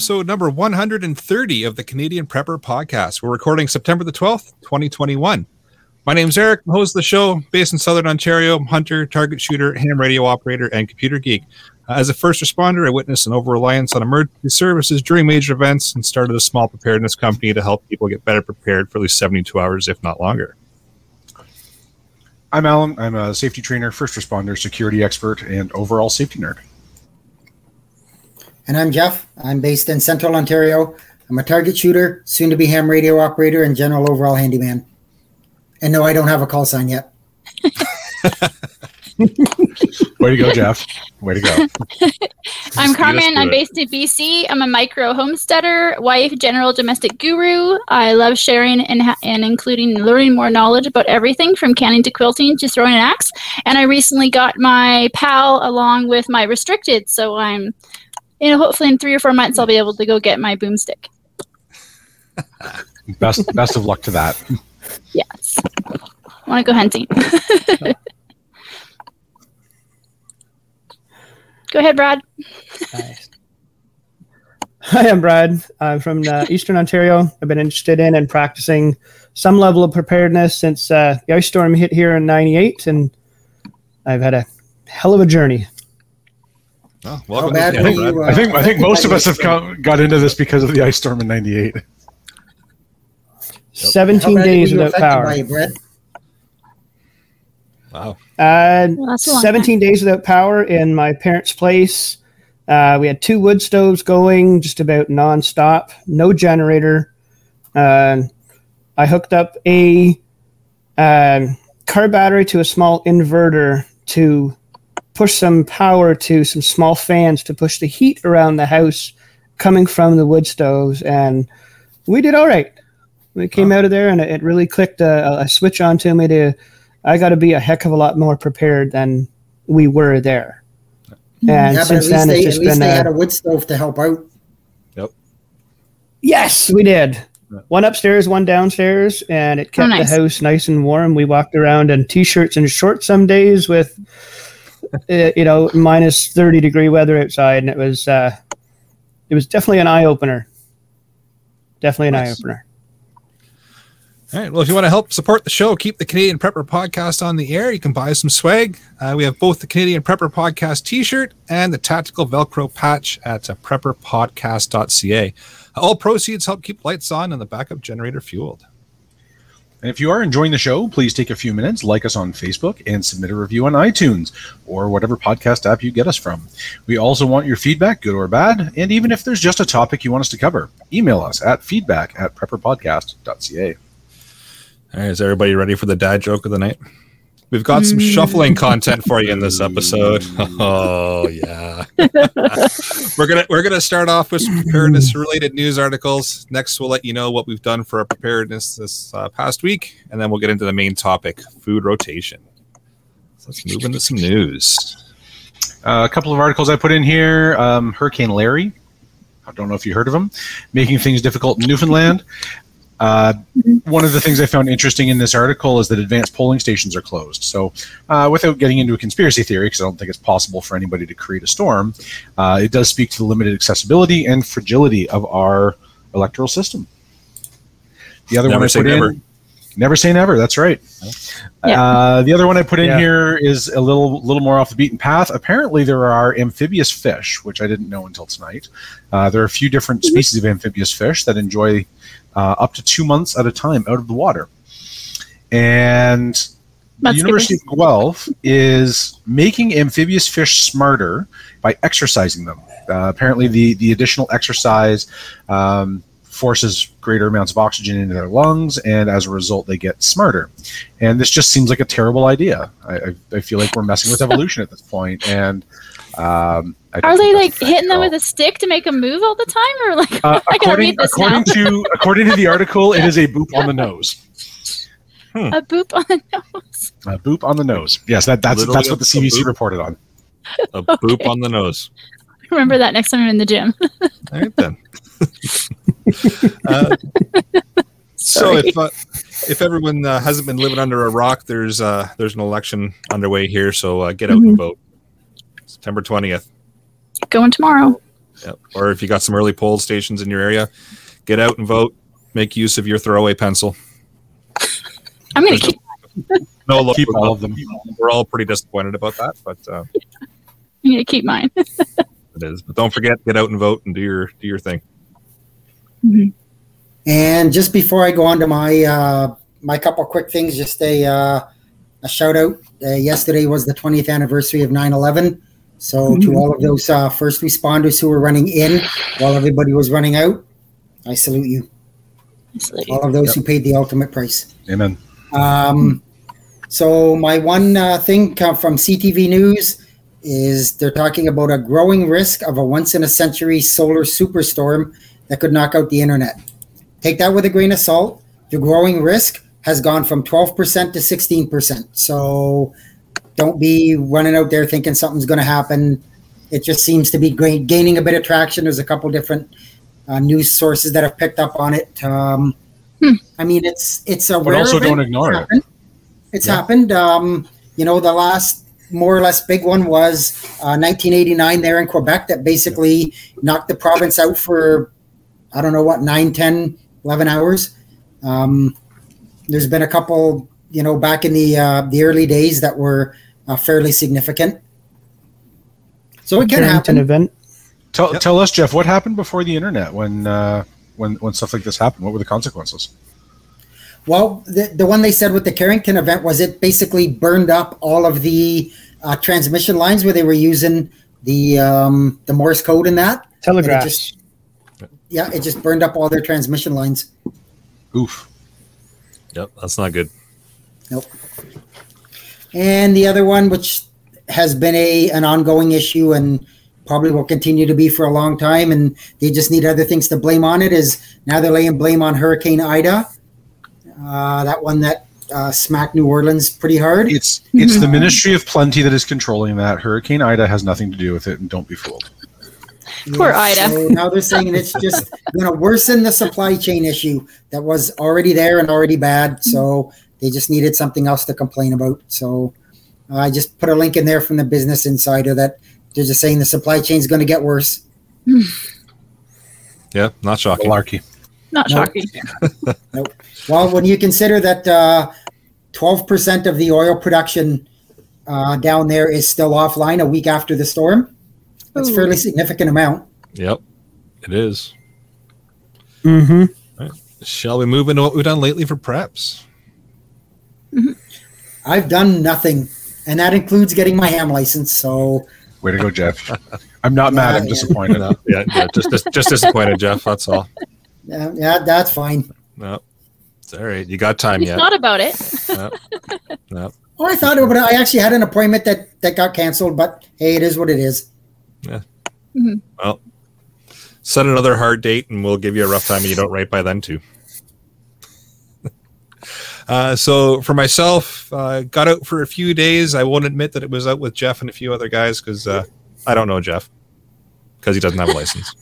episode number 130 of the Canadian Prepper Podcast. We're recording September the 12th, 2021. My name's Eric, I'm host of the show, based in Southern Ontario. Hunter, target shooter, ham radio operator, and computer geek. Uh, as a first responder, I witnessed an over reliance on emergency services during major events and started a small preparedness company to help people get better prepared for at least 72 hours, if not longer. I'm Alan. I'm a safety trainer, first responder, security expert, and overall safety nerd. And I'm Jeff. I'm based in Central Ontario. I'm a target shooter, soon to be ham radio operator, and general overall handyman. And no, I don't have a call sign yet. Way to go, Jeff. Way to go. I'm Carmen. I'm based in BC. I'm a micro homesteader, wife, general domestic guru. I love sharing and, ha- and including learning more knowledge about everything from canning to quilting to throwing an axe. And I recently got my PAL along with my restricted. So I'm, you know, hopefully in three or four months, I'll be able to go get my boomstick. Best best of luck to that. Yes. I want to go hunting. go ahead, Brad. Nice. Hi, I'm Brad. I'm from uh, Eastern Ontario. I've been interested in and practicing some level of preparedness since uh, the ice storm hit here in '98, and I've had a hell of a journey. Oh, welcome bad to were you, uh, I think I think most of us have come, got into this because of the ice storm in '98. 17 How bad days were you without affected power. by it, Brett? Wow. Uh, Well, that's a long 17 days without power in my parents' place. Uh, we had two wood stoves going just about nonstop, no generator. Uh, I hooked up a um, car battery to a small inverter to push some power to some small fans to push the heat around the house coming from the wood stoves. And we did all right. We came out of there and it it really clicked a, a switch onto me to I got to be a heck of a lot more prepared than we were there. Hmm. And Yeah, but at since least then, they, it's at just least been they a, had a wood stove to help out. Yep. Yes, we did. One upstairs, one downstairs, and it kept oh, nice. the house nice and warm. We walked around in t-shirts and shorts some days with, uh, you know, minus thirty degree weather outside, and it was uh, it was definitely an eye opener. Definitely an eye opener. All right. Well, if you want to help support the show, keep the Canadian Prepper Podcast on the air. You can buy some swag. Uh, we have both the Canadian Prepper Podcast T-shirt and the tactical Velcro patch at uh, prepperpodcast.ca. All proceeds help keep lights on and the backup generator fueled. And if you are enjoying the show, please take a few minutes, like us on Facebook, and submit a review on iTunes or whatever podcast app you get us from. We also want your feedback, good or bad, and even if there's just a topic you want us to cover, email us at feedback at prepperpodcast.ca. All right. Is everybody ready for the dad joke of the night? We've got some shuffling content for you in this episode. Oh yeah. we're gonna we're gonna start off with some preparedness related news articles. Next, we'll let you know what we've done for our preparedness this uh, past week, and then we'll get into the main topic: food rotation. So let's move into some news. Uh, a couple of articles I put in here. Um, Hurricane Larry. I don't know if you heard of him. Making things difficult in Newfoundland. Uh, one of the things I found interesting in this article is that advanced polling stations are closed. So, uh, without getting into a conspiracy theory, because I don't think it's possible for anybody to create a storm, uh, it does speak to the limited accessibility and fragility of our electoral system. The other Never one I say put never. in. Never say never. That's right. Yeah. Uh, the other one I put in Yeah. here is a little little more off the beaten path. Apparently, there are amphibious fish, which I didn't know until tonight. Uh, there are a few different species of amphibious fish that enjoy uh, up to two months at a time out of the water. And the University good. of Guelph is making amphibious fish smarter by exercising them. Uh, apparently, the the additional exercise um, forces greater amounts of oxygen into their lungs, and as a result, they get smarter. And this just seems like a terrible idea. I, I, I feel like we're messing with evolution at this point, and um, I Are they like hitting them with a stick to make them move all the time, or like uh, I according read this according now. to according to the article, it is a boop on the nose. a boop on the nose? A boop on the nose. Yes, that, that's Literally that's what the a- a CBC boop? reported on. A boop on the nose. Remember that next time I'm in the gym. All right then. uh, so if uh, if everyone uh, hasn't been living under a rock, there's uh, there's an election underway here. So uh, get out and vote. September twentieth. Going tomorrow. Yep. Or if you got some early poll stations in your area, get out and vote. Make use of your throwaway pencil. I'm gonna keep. No, look, Keep we're all all- of them. We're all pretty disappointed about that, but uh, I'm gonna keep mine. it is. But don't forget, get out and vote and do your do your thing. And just before I go on to my uh, my couple quick things, just a uh, a shout out. Uh, yesterday was the 20th anniversary of 9/11. So to all of those uh, first responders who were running in while everybody was running out, I salute you. All of those who paid the ultimate price. Amen. Um, so my one uh, thing come from CTV News is they're talking about a growing risk of a once in a century solar superstorm that could knock out the internet. Take that with a grain of salt. The growing risk has gone from 12% to 16%. So don't be running out there thinking something's going to happen. It just seems to be gra- gaining a bit of traction. There's a couple different uh, news sources that have picked up on it. Um, Hmm. I mean, it's it's a But also don't ignore It's it. happened. It's happened. Um, you know, the last more or less big one was uh, 1989 there in Quebec that basically knocked the province out for, I don't know what, 9, 10, 11 hours. Um, there's been a couple, you know, back in the uh, the early days that were uh, fairly significant. So it can Carrington happen. event. Tell, Yep. tell us, Jeff, what happened before the internet when uh, when when stuff like this happened? What were the consequences? Well, the, the one they said with the Carrington event was it basically burned up all of the uh, transmission lines where they were using the um, the Morse code in that. And it Telegraph. just- yeah, it just burned up all their transmission lines. Oof. Yep, that's not good. Nope. And the other one, which has been a an ongoing issue and probably will continue to be for a long time, and they just need other things to blame on it, is now they're laying blame on Hurricane Ida. Uh, that one that uh, smacked New Orleans pretty hard. It's it's the Ministry of Plenty that is controlling that. Hurricane Ida has nothing to do with it, and don't be fooled. Poor Ida. So now they're saying it's just going to worsen the supply chain issue that was already there and already bad. So they just needed something else to complain about. So uh, I just put a link in there from the Business Insider that they're just saying the supply chain is going to get worse. Yeah, not shocking. Malarkey. Not No. shocking. Well, when you consider that uh, 12% of the oil production uh, down there is still offline a week after the storm, that's a Ooh. fairly significant amount. Yep, it is. Mm-hmm. Shall we move into what we've done lately for preps? I've done nothing, and that includes getting my ham license. So Way to go, Jeff. I'm not mad. I'm Yeah, yeah. disappointed. No, yeah, yeah, just, just just disappointed, Jeff. That's all. yeah, yeah that's fine. No, it's all right. You got time You yet? thought about it. No, no. Oh, I thought about it. I actually had an appointment that that got canceled, but hey, it is what it is. Yeah. Mm-hmm. Well, set another hard date, and we'll give you a rough time, and you don't write by then too. Uh, so for myself, uh, got out for a few days. I won't admit that it was out with Jeff and a few other guys because uh, I don't know Jeff because he doesn't have a license.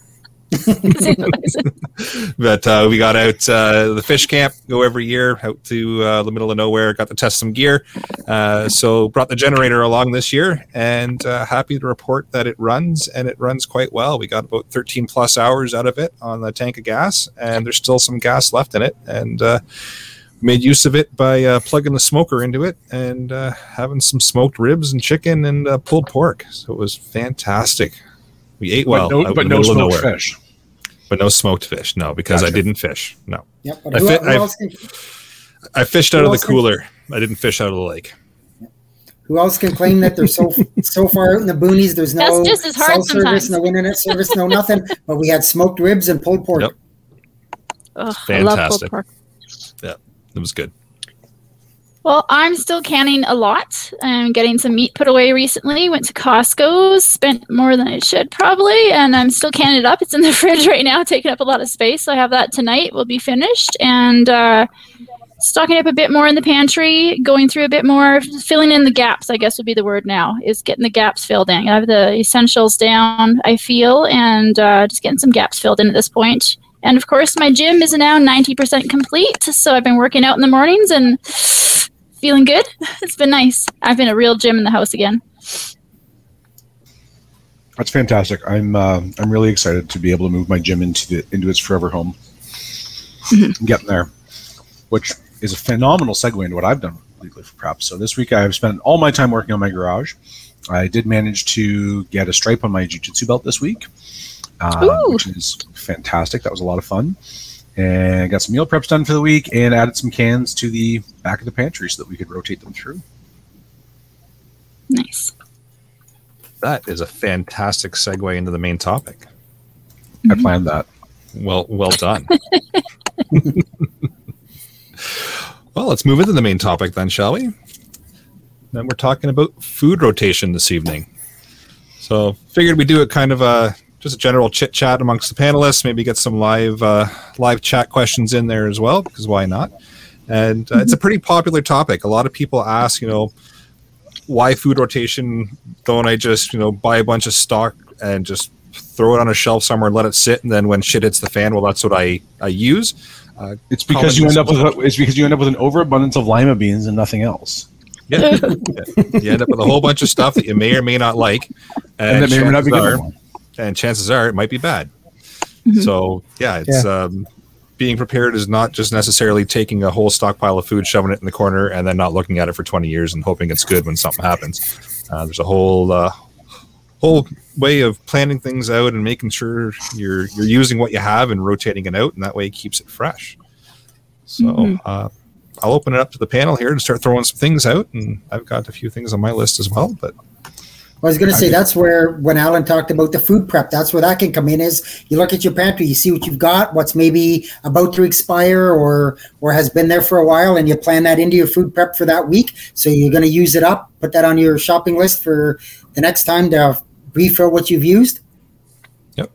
but uh, we got out uh, the fish camp go every year out to uh, the middle of nowhere got to test some gear uh, so brought the generator along this year and uh, happy to report that it runs and it runs quite well we got about 13 plus hours out of it on the tank of gas and there's still some gas left in it and made use of it by uh, plugging the smoker into it and uh, having some smoked ribs and chicken and uh, pulled pork so it was fantastic we ate well but no, but no smoked nowhere. fish. but no smoked fish. No, because I didn't fish. No, Yep. But I who, who I've- else can, I fished out of the else can- cooler. I didn't fish out of the lake. who else can claim that they're so so far out in the boonies? There's no That's just as hard cell service, sometimes. no internet service, no nothing. But we had smoked ribs and pulled pork. Yep. Ugh, I love Fantastic. pulled pork. It was good. Well, I'm still canning a lot. I'm getting some meat put away recently. Went to Costco, spent more than I should probably, and I'm still canning it up. It's in the fridge right now, taking up a lot of space. So I have that tonight. Will be finished, and uh, stocking up a bit more in the pantry, going through a bit more, filling in the gaps. I guess would be the word now. Is getting the gaps filled in. I have the essentials down. I feel, and uh, just getting some gaps filled in at this point. And of course, my gym is now 90% complete. So I've been working out in the mornings and feeling good. It's been nice. I've been a real gym in the house again. That's fantastic. I'm uh, I'm really excited to be able to move my gym into the into its forever home. I'm getting there, which is a phenomenal segue into what I've done lately for prep. So this week I've spent all my time working on my garage. I did manage to get a stripe on my jiu-jitsu belt this week, uh, which is fantastic. That was a lot of fun. And got some meal preps done for the week and added some cans to the back of the pantry so that we could rotate them through. Nice. That is a fantastic segue into the main topic. I planned that. Well, well done. well, let's move into the main topic then, shall we? Then we're talking about food rotation this evening. So, figured we do it kind of a just a general chit chat amongst the panelists. Maybe get some live uh, live chat questions in there as well, because why not? And uh, it's a pretty popular topic. A lot of people ask, you know, why food rotation? Don't I just you know buy a bunch of stock and just throw it on a shelf somewhere and let it sit, and then when shit hits the fan, well, that's what I I use. Uh, It's because you end up with a, it's because you end up with an overabundance of lima beans and nothing else. yeah, you end up with a whole bunch of stuff that you may or may not like, And, that may or may not be chances good. And chances are it might be bad. So yeah, it's um, being prepared is not just necessarily taking a whole stockpile of food, shoving it in the corner, and then not looking at it for twenty years and hoping it's good when something happens. Uh, there's a whole uh, whole way of planning things out and making sure you're you're using what you have and rotating it out, and that way it keeps it fresh. So Mhm. uh, I'll open it up to the panel here and start throwing some things out, and I've got a few things on my list as well. But I was going to say that's where when Alan talked about the food prep, that's where that can come in. Is you look at your pantry, you see what you've got, what's maybe about to expire or or has been there for a while, and you plan that into your food prep for that week. So you're going to use it up, put that on your shopping list for the next time to refill what you've used. Yep.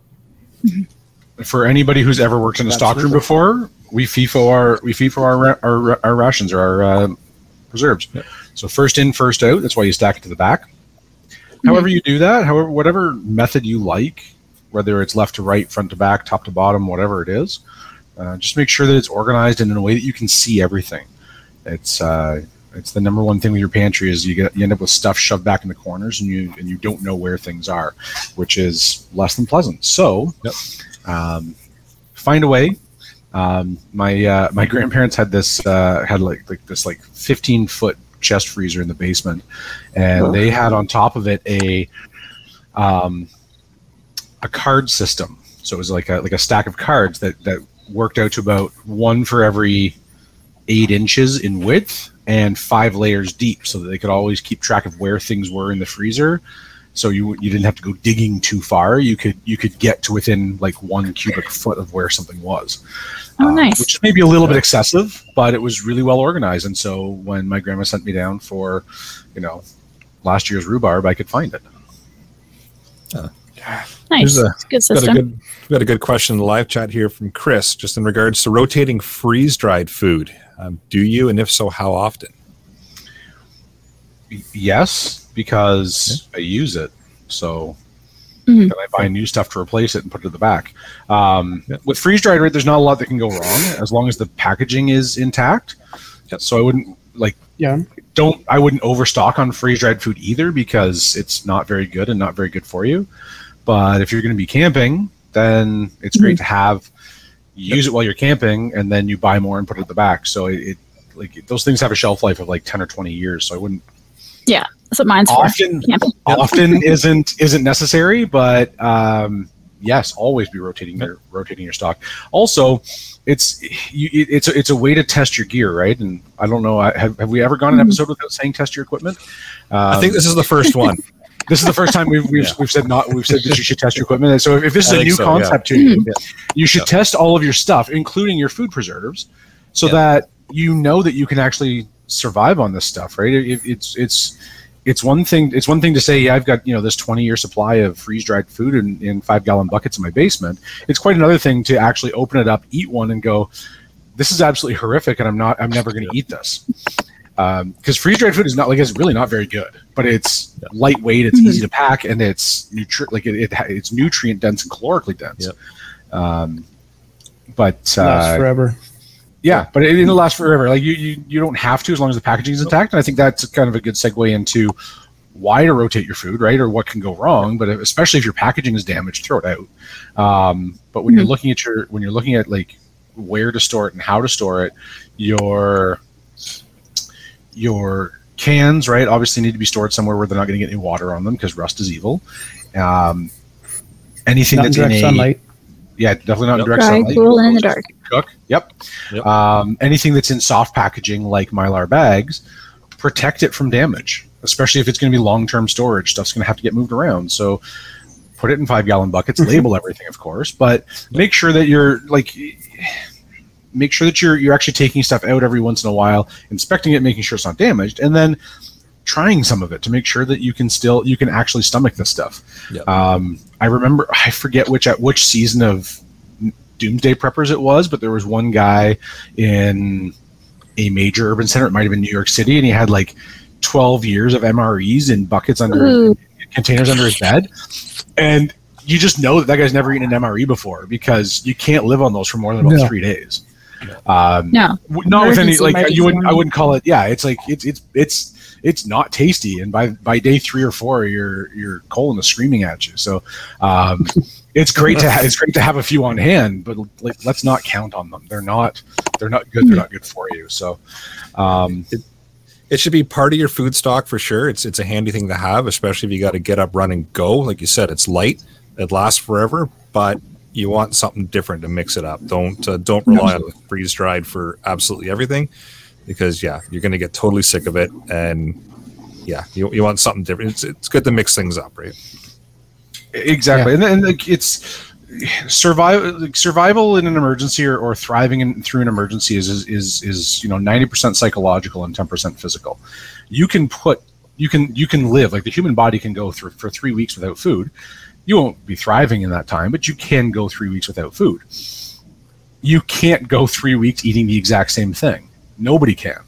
for anybody who's ever worked in a stockroom before, we FIFO our we FIFO our our, our rations or our uh, preserves. Yep. So first in, first out. That's why you stack it to the back. However you do that, however whatever method you like, whether it's left to right, front to back, top to bottom, whatever it is, uh, just make sure that it's organized and in a way that you can see everything. It's uh, it's the number one thing with your pantry is you get you end up with stuff shoved back in the corners and you and you don't know where things are, which is less than pleasant. So, Yep. um, find a way. Um, my uh, my grandparents had this uh, had like, like this like 15 foot chest freezer in the basement, and Oh. they had on top of it a um, a card system. So it was like a like a stack of cards that that worked out to about one for every eight inches in width and five layers deep, so that they could always keep track of where things were in the freezer. So you you didn't have to go digging too far. You could you could get to within like one cubic foot of where something was. Oh, Uh, nice. Which is maybe a little bit excessive, but it was really well organized. And so when my grandma sent me down for, you know, last year's rhubarb, I could find it. Nice. Here's a- It's a good got a system. good we got a good question in the live chat here from Chris, just in regards to rotating freeze dried food. Um, do you, and if so, how often? Yes, because I use it. So Mhm. then I buy new stuff to replace it and put it at the back. Um, Yeah. With freeze dried, right, there's not a lot that can go wrong as long as the packaging is intact. So I wouldn't like Yeah. don't I wouldn't overstock on freeze dried food either because it's not very good and not very good for you. But if you're going to be camping, then it's great to have use it while you're camping and then you buy more and put it at the back. So it, it like those things have a shelf life of like 10 or 20 years. So I wouldn't That's what mine's for. often Camping. often isn't isn't necessary, but um, yes, always be rotating your rotating your stock. Also, it's you, it's a, it's a way to test your gear, right? And I don't know, I- have, have we ever gone an Mhm. episode without saying test your equipment? Um, I think this is the first one. this is the first time we've we've, Yeah. we've said not we've said that you should test your equipment. And so if, if this is I a new so, yeah. concept to you, Yeah. you should Yeah. test all of your stuff, including your food preserves, so Yeah. that you know that you can actually survive on this stuff, right? It, it's it's it's one thing it's one thing to say yeah, I've got you know this 20 year supply of freeze dried food in, in five gallon buckets in my basement. It's quite another thing to actually open it up, eat one, and go, this is absolutely horrific, and I'm not I'm never going to eat this. Because freeze dried food is not like it's really not very good, but it's lightweight, it's Mhm. easy to pack, and it's nutri- like it, it it's nutrient dense and calorically dense. Yep. Um, but Lasts uh, forever. Yeah, but it, it'll last forever. Like you, you, you don't have to as long as the packaging is intact. And I think that's kind of a good segue into why to rotate your food, right, or what can go wrong. But especially if your packaging is damaged, throw it out. Um, but when mm-hmm. you're looking at your when you're looking at like where to store it and how to store it, your your cans, right, obviously need to be stored somewhere where they're not going to get any water on them because rust is evil. Um, anything not that's in direct in a, sunlight. Yeah, definitely not in Yep. direct Dry, sunlight. cool, and in the dark. Cook. Yep. Yep. Um, anything that's in soft packaging like mylar bags, protect it from damage, especially if it's going to be long-term storage. Stuff's going to have to get moved around. So put it in five gallon buckets, label everything, of course, but make sure that you're like make sure that you're you're actually taking stuff out every once in a while, inspecting it, making sure it's not damaged, and then trying some of it to make sure that you can still you can actually stomach this stuff. Yep. Um, I remember I forget which at which season of Doomsday Preppers it was, but there was one guy in a major urban center. It might have been New York City, and he had like 12 years of MREs in buckets under Ooh. containers under his bed, and you just know that that guy's never eaten an MRE before because you can't live on those for more than about No. three days. Um, No. w- not with any like you wouldn't I wouldn't call it yeah it's like it's it's it's it's not tasty and by by day three or four your your colon is screaming at you so um it's great to ha- it's great to have a few on hand but like let's not count on them they're not they're not good they're not good for you so um It should be part of your food stock for sure. It's it's a handy thing to have, especially if you got to get up, run, and go. Like you said, it's light. It lasts forever, but you want something different to mix it up. Don't uh, don't rely on freeze dried for absolutely everything, because yeah, you're going to get totally sick of it. And yeah, you, you want something different. It's, it's good to mix things up, right? exactly and then like it's survival like survival in an emergency or, or thriving in, through an emergency is is is, is you know 90% psychological and 10% physical you can put you can you can live like the human body can go through for three weeks without food you won't be thriving in that time but you can go three weeks without food you can't go three weeks eating the exact same thing nobody can.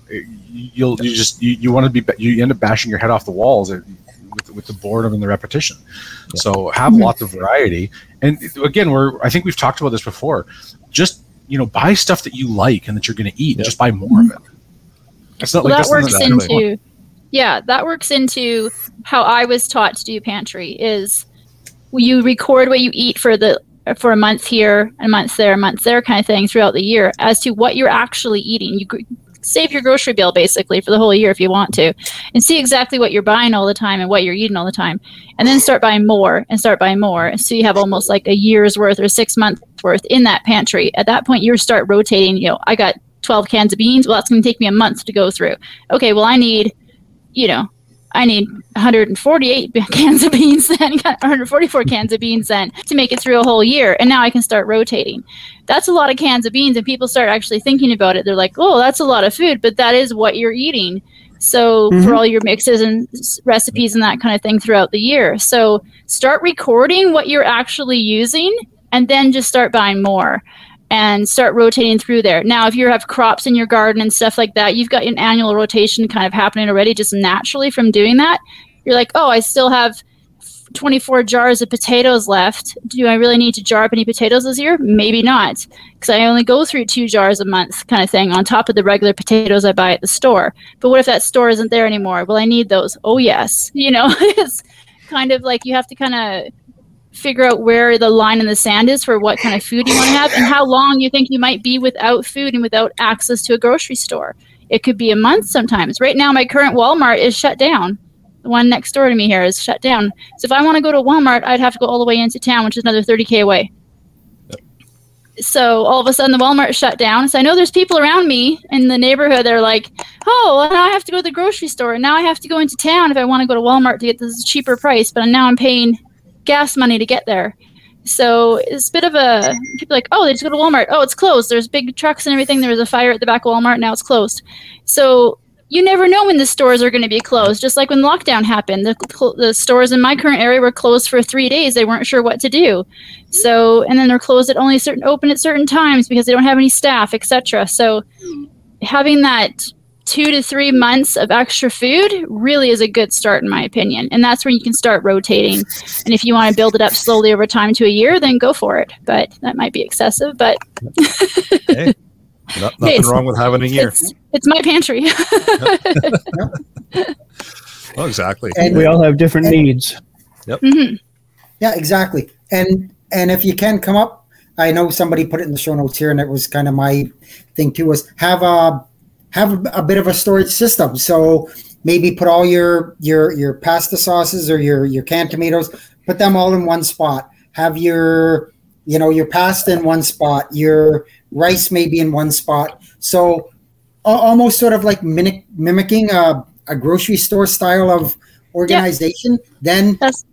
You'll you just you, you want to be you end up bashing your head off the walls uh, with, with the boredom and the repetition. So have lots of variety. And again we're i think we've talked about this before. Just you know buy stuff that you like and that you're going to eat and just buy more of it. It's not Well, like that works isn't that really- into yeah that works into how i was taught to do pantry is you record what you eat for the for a month here a month there a month there kind of thing throughout the year as to what you're actually eating. You gr- save your grocery bill basically for the whole year if you want to and see exactly what you're buying all the time and what you're eating all the time and then start buying more and start buying more. So you have almost like a year's worth or six months worth in that pantry. At that point you start rotating you know i got 12 cans of beans. Well that's going to take me a month to go through. Okay well i need you know i need 148 cans of beans then. 144 cans of beans then to make it through a whole year and now i can start rotating. That's a lot of cans of beans and people start actually thinking about it. They're like oh that's a lot of food but that is what you're eating. So Mhm. for all your mixes and recipes and that kind of thing throughout the year. So start recording what you're actually using and then just start buying more and start rotating through there. Now, if you have crops in your garden and stuff like that, you've got an annual rotation kind of happening already just naturally from doing that. You're like, oh, I still have 24 jars of potatoes left. Do I really need to jar up any potatoes this year? Maybe not, because I only go through two jars a month, kind of thing, on top of the regular potatoes I buy at the store. But what if that store isn't there anymore? Well, I need those. Oh, yes. You know, it's kind of like you have to kind of figure out where the line in the sand is for what kind of food you want to have and how long you think you might be without food and without access to a grocery store. It could be a month sometimes. Right now, my current Walmart is shut down. The one next door to me here is shut down. So if I want to go to Walmart, I'd have to go all the way into town, which is another 30K away. So all of a sudden, the Walmart shut down. So I know there's people around me in the neighborhood that are like, oh, well, now I have to go to the grocery store. And now I have to go into town if I want to go to Walmart to get this cheaper price. But now I'm paying gas money to get there. So it's a bit of a people like, oh, they just go to Walmart. Oh, it's closed. There's big trucks and everything. There was a fire at the back of Walmart. Now it's closed. So you never know when the stores are going to be closed. Just like when lockdown happened, the, the stores in my current area were closed for three days. They weren't sure what to do. So and then they're closed at only certain open at certain times because they don't have any staff, etc. So having that two to three months of extra food really is a good start in my opinion and that's when you can start rotating and if you want to build it up slowly over time to a year then go for it but that might be excessive but Hey, not, nothing It's- wrong with having a year. it's, it's my pantry Oh, exactly. And- We all have different And- needs. Mhm. Yeah, exactly. And and if you can come up, I know somebody put it in the show notes here, and it was kind of my thing too. Was have a have a, bit of a storage system. So maybe put all your your your pasta sauces or your your canned tomatoes, put them all in one spot. Have your you know your pasta in one spot, your rice maybe in one spot. So almost sort of like mimic, mimicking a, a grocery store style of organization. Then That's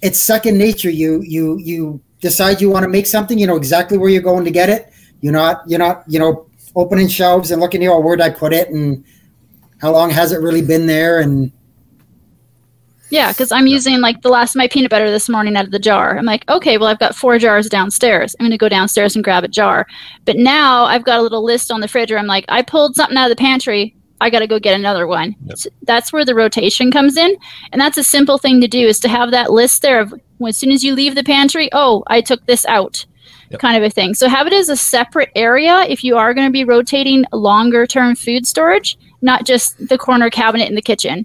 it's second nature. You you you decide you want to make something. You know exactly where you're going to get it. You're not you're not you know opening shelves and looking here. Oh, where'd I put it? And how long has it really been there? And Yeah, because I'm using like the last of my peanut butter this morning out of the jar. I'm like, okay, well, I've got four jars downstairs. I'm going to go downstairs and grab a jar. But now I've got a little list on the fridge where I'm like, I pulled something out of the pantry. I got to go get another one. Yep. So that's where the rotation comes in. And that's a simple thing to do is to have that list there of when, as soon as you leave the pantry, oh, I took this out. Yep. Kind of a thing. So have it as a separate area if you are going to be rotating longer term food storage, not just the corner cabinet in the kitchen.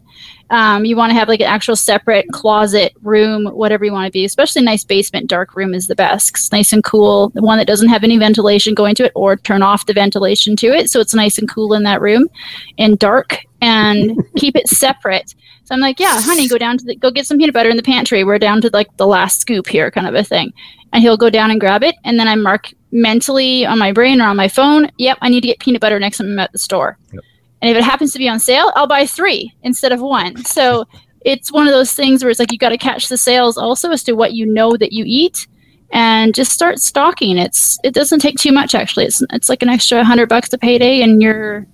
Um, you want to have like an actual separate closet room, whatever you want to be. Especially a nice basement dark room is the best. It's nice and cool. The one that doesn't have any ventilation going to it, or turn off the ventilation to it, so it's nice and cool in that room, and dark, and keep it separate. So I'm like, yeah, honey, go down to the, go get some peanut butter in the pantry. We're down to like the last scoop here, kind of a thing. And he'll go down and grab it, and then I mark mentally on my brain or on my phone. Yep, I need to get peanut butter next time I'm at the store. And if it happens to be on sale, I'll buy three instead of one. So it's one of those things where it's like you got to catch the sales also as to what you know that you eat and just start stocking. It's it doesn't take too much actually. It's it's like an extra hundred bucks a payday and you're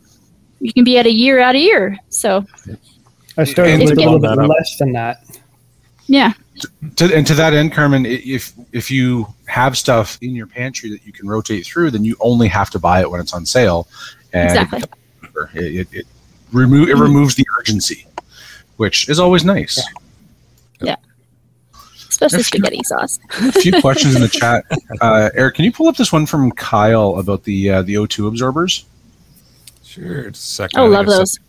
you can be at a year out a year. So I started And with a little bit up. less than that. yeah. To, and to that end, Carmen, if if you have stuff in your pantry that you can rotate through, then you only have to buy it when it's on sale. And Exactly. It, it, it, remo- it removes the urgency, which is always nice. Yeah. Especially spaghetti sauce. a few questions in the chat. Uh, Eric, can you pull up this one from Kyle about the uh, the O2 absorbers? Sure. Just a second. Oh, I love it's- those.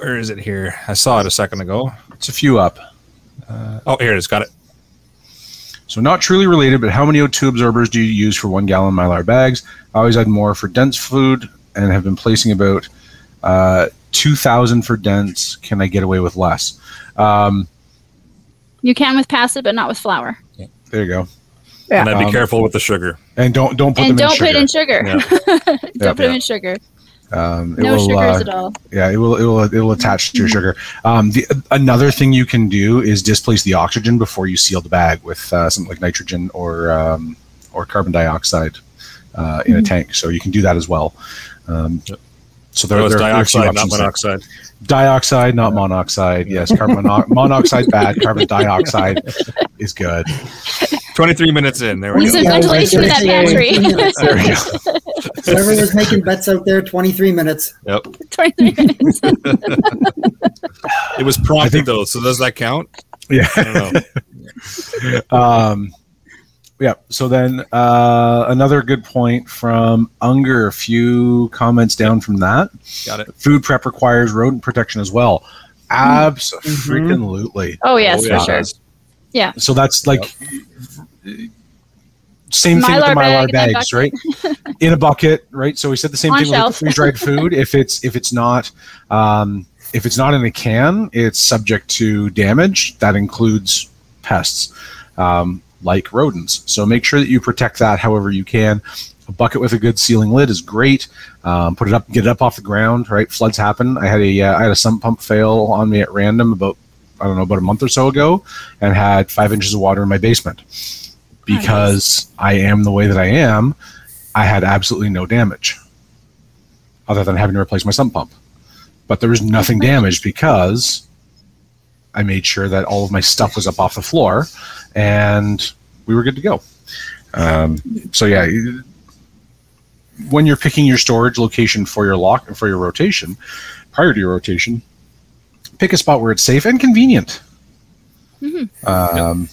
Where is it here? I saw it a second ago. It's a few up. Uh, oh, here it is. Got it. So not truly related, but how many O2 absorbers do you use for one gallon mylar bags? I always add more for dense food and have been placing about uh, 2,000 for dense. Can I get away with less? Um, You can with passive, but not with flour. there you go. Yeah. And I'd be Um, careful with the sugar. And don't don't put and them don't put in sugar. Yeah. don't Yeah, put them in sugar. Um, it No will, sugars uh, at all. yeah, it will it will it will attach to your sugar. Um, the another thing you can do is displace the oxygen before you seal the bag with uh, something like nitrogen or um, or carbon dioxide uh, in a tank. So you can do that as well. Um, Yep. So There there, was there, there are dioxide, not options there. monoxide. Dioxide, not monoxide. Yes, carbon mono- monoxide bad. Carbon dioxide is good. 23 minutes in. There we Use go. a Yeah, ventilation in that yeah, pantry. There we go. whoever was making bets out there, 23 minutes. Yep. 23 minutes. It was prompted think- though, so does that count? Yeah. I don't know. um, yeah. So then uh, another good point from Unger. A few comments down from that. Got it. Food prep requires rodent protection as well. Absolutely. Oh, yes, Oh, for yeah, sure. it does. So that's like same thing with the Mylar bag bags, right? In a bucket, right? So we said the same On thing with shelf. freeze dried food. If it's if it's not um, if it's not in a can, it's subject to damage. That includes pests um, like rodents. So make sure that you protect that however you can. A bucket with a good sealing lid is great. Um, put it up, get it up off the ground. Right, floods happen. I had a uh, I had a sump pump fail on me at random about I don't know about a month or so ago, and had five inches of water in my basement because I am the way that I am. I had absolutely no damage, other than having to replace my sump pump. But there was nothing damaged because I made sure that all of my stuff was up off the floor, and we were good to go. Um, so yeah, when you're picking your storage location for your lock for your rotation, prior to your rotation, pick a spot where it's safe and convenient. Um,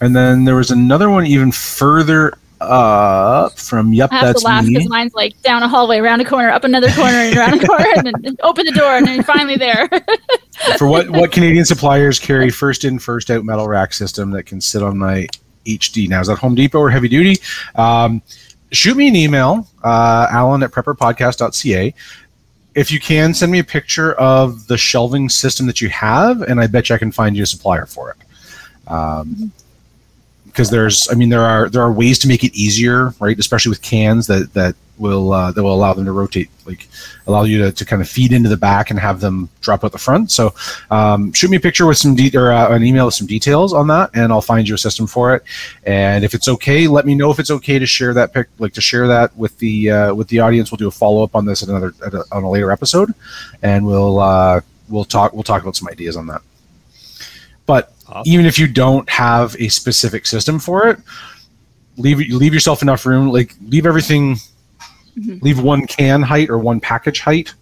and then there was another one even further up from Yep, I have That's to laugh because mine's like down a hallway, around a corner, up another corner, and around a corner, and then open the door, and then finally there. For what, what Canadian suppliers carry first in, first out metal rack system that can sit on my HD? Now, is that Home Depot or Heavy Duty? Um, shoot me an email, uh, alan at prepperpodcast.ca. If you can, send me a picture of the shelving system that you have, and I bet you I can find you a supplier for it. Um, because there's, I mean, there are there are ways to make it easier, right? Especially with cans that that will uh, that will allow them to rotate, like allow you to, to kind of feed into the back and have them drop out the front. So, um, shoot me a picture with some de- or uh, an email with some details on that, and I'll find you a system for it. And if it's okay, let me know if it's okay to share that pic, like to share that with the uh, with the audience. We'll do a follow up on this at another at a, on a later episode, and we'll uh, we'll talk we'll talk about some ideas on that. But Awesome. even if you don't have a specific system for it, leave leave yourself enough room. Like leave everything, Mhm. leave one can height or one package height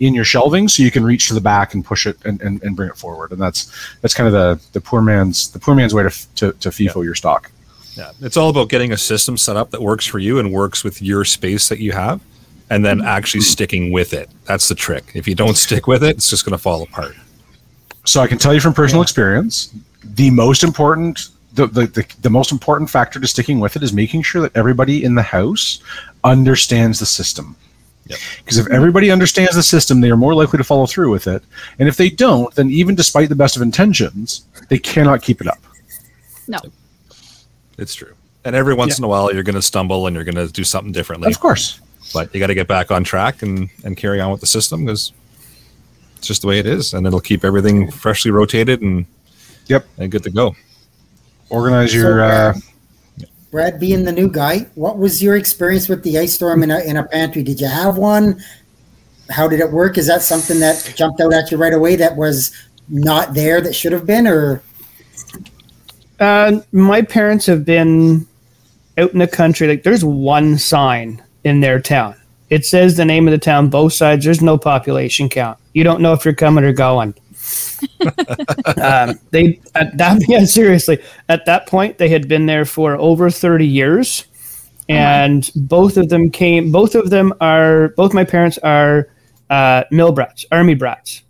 in your shelving so you can reach to the back and push it and, and, and bring it forward. And that's that's kind of the the poor man's the poor man's way to f- to, to FIFO your stock. Yeah, it's all about getting a system set up that works for you and works with your space that you have, and then actually sticking with it. That's the trick. If you don't stick with it, it's just going to fall apart. So I can tell you from personal experience, the most important the, the, the, the most important factor to sticking with it is making sure that everybody in the house understands the system. Yep. Because if everybody understands the system, they are more likely to follow through with it. And if they don't, then even despite the best of intentions, they cannot keep it up. no, It's true. And every once in a while, you're going to stumble and you're going to do something differently. Of course. But you got to get back on track and, and carry on with the system because it's just the way it is. And it'll keep everything freshly rotated and, Yep. and good to go. Organize So, your uh, Brad, being the new guy, what was your experience with the ice storm in a, in a pantry? Did you have one? How did it work? Is that something that jumped out at you right away that was not there that should have been? Or Uh, my parents have been out in the country. Like, there's one sign in their town. It says the name of the town both sides. There's no population count. You don't know if you're coming or going. um, they at that yeah seriously at that point they had been there for over 30 years and both of them came both of them are both my parents are uh, mill brats army brats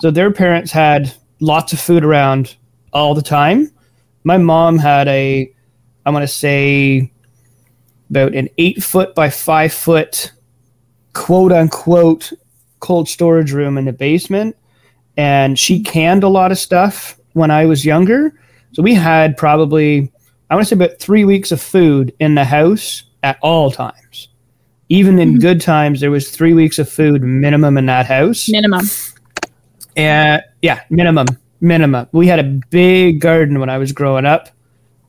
so their parents had lots of food around all the time my mom had a i want to say about an eight foot by five foot quote unquote cold storage room in the basement and she canned a lot of stuff when i was younger so we had probably i want to say about three weeks of food in the house at all times even in good times there was three weeks of food minimum in that house minimum. and yeah, minimum, minimum. We had a big garden when I was growing up,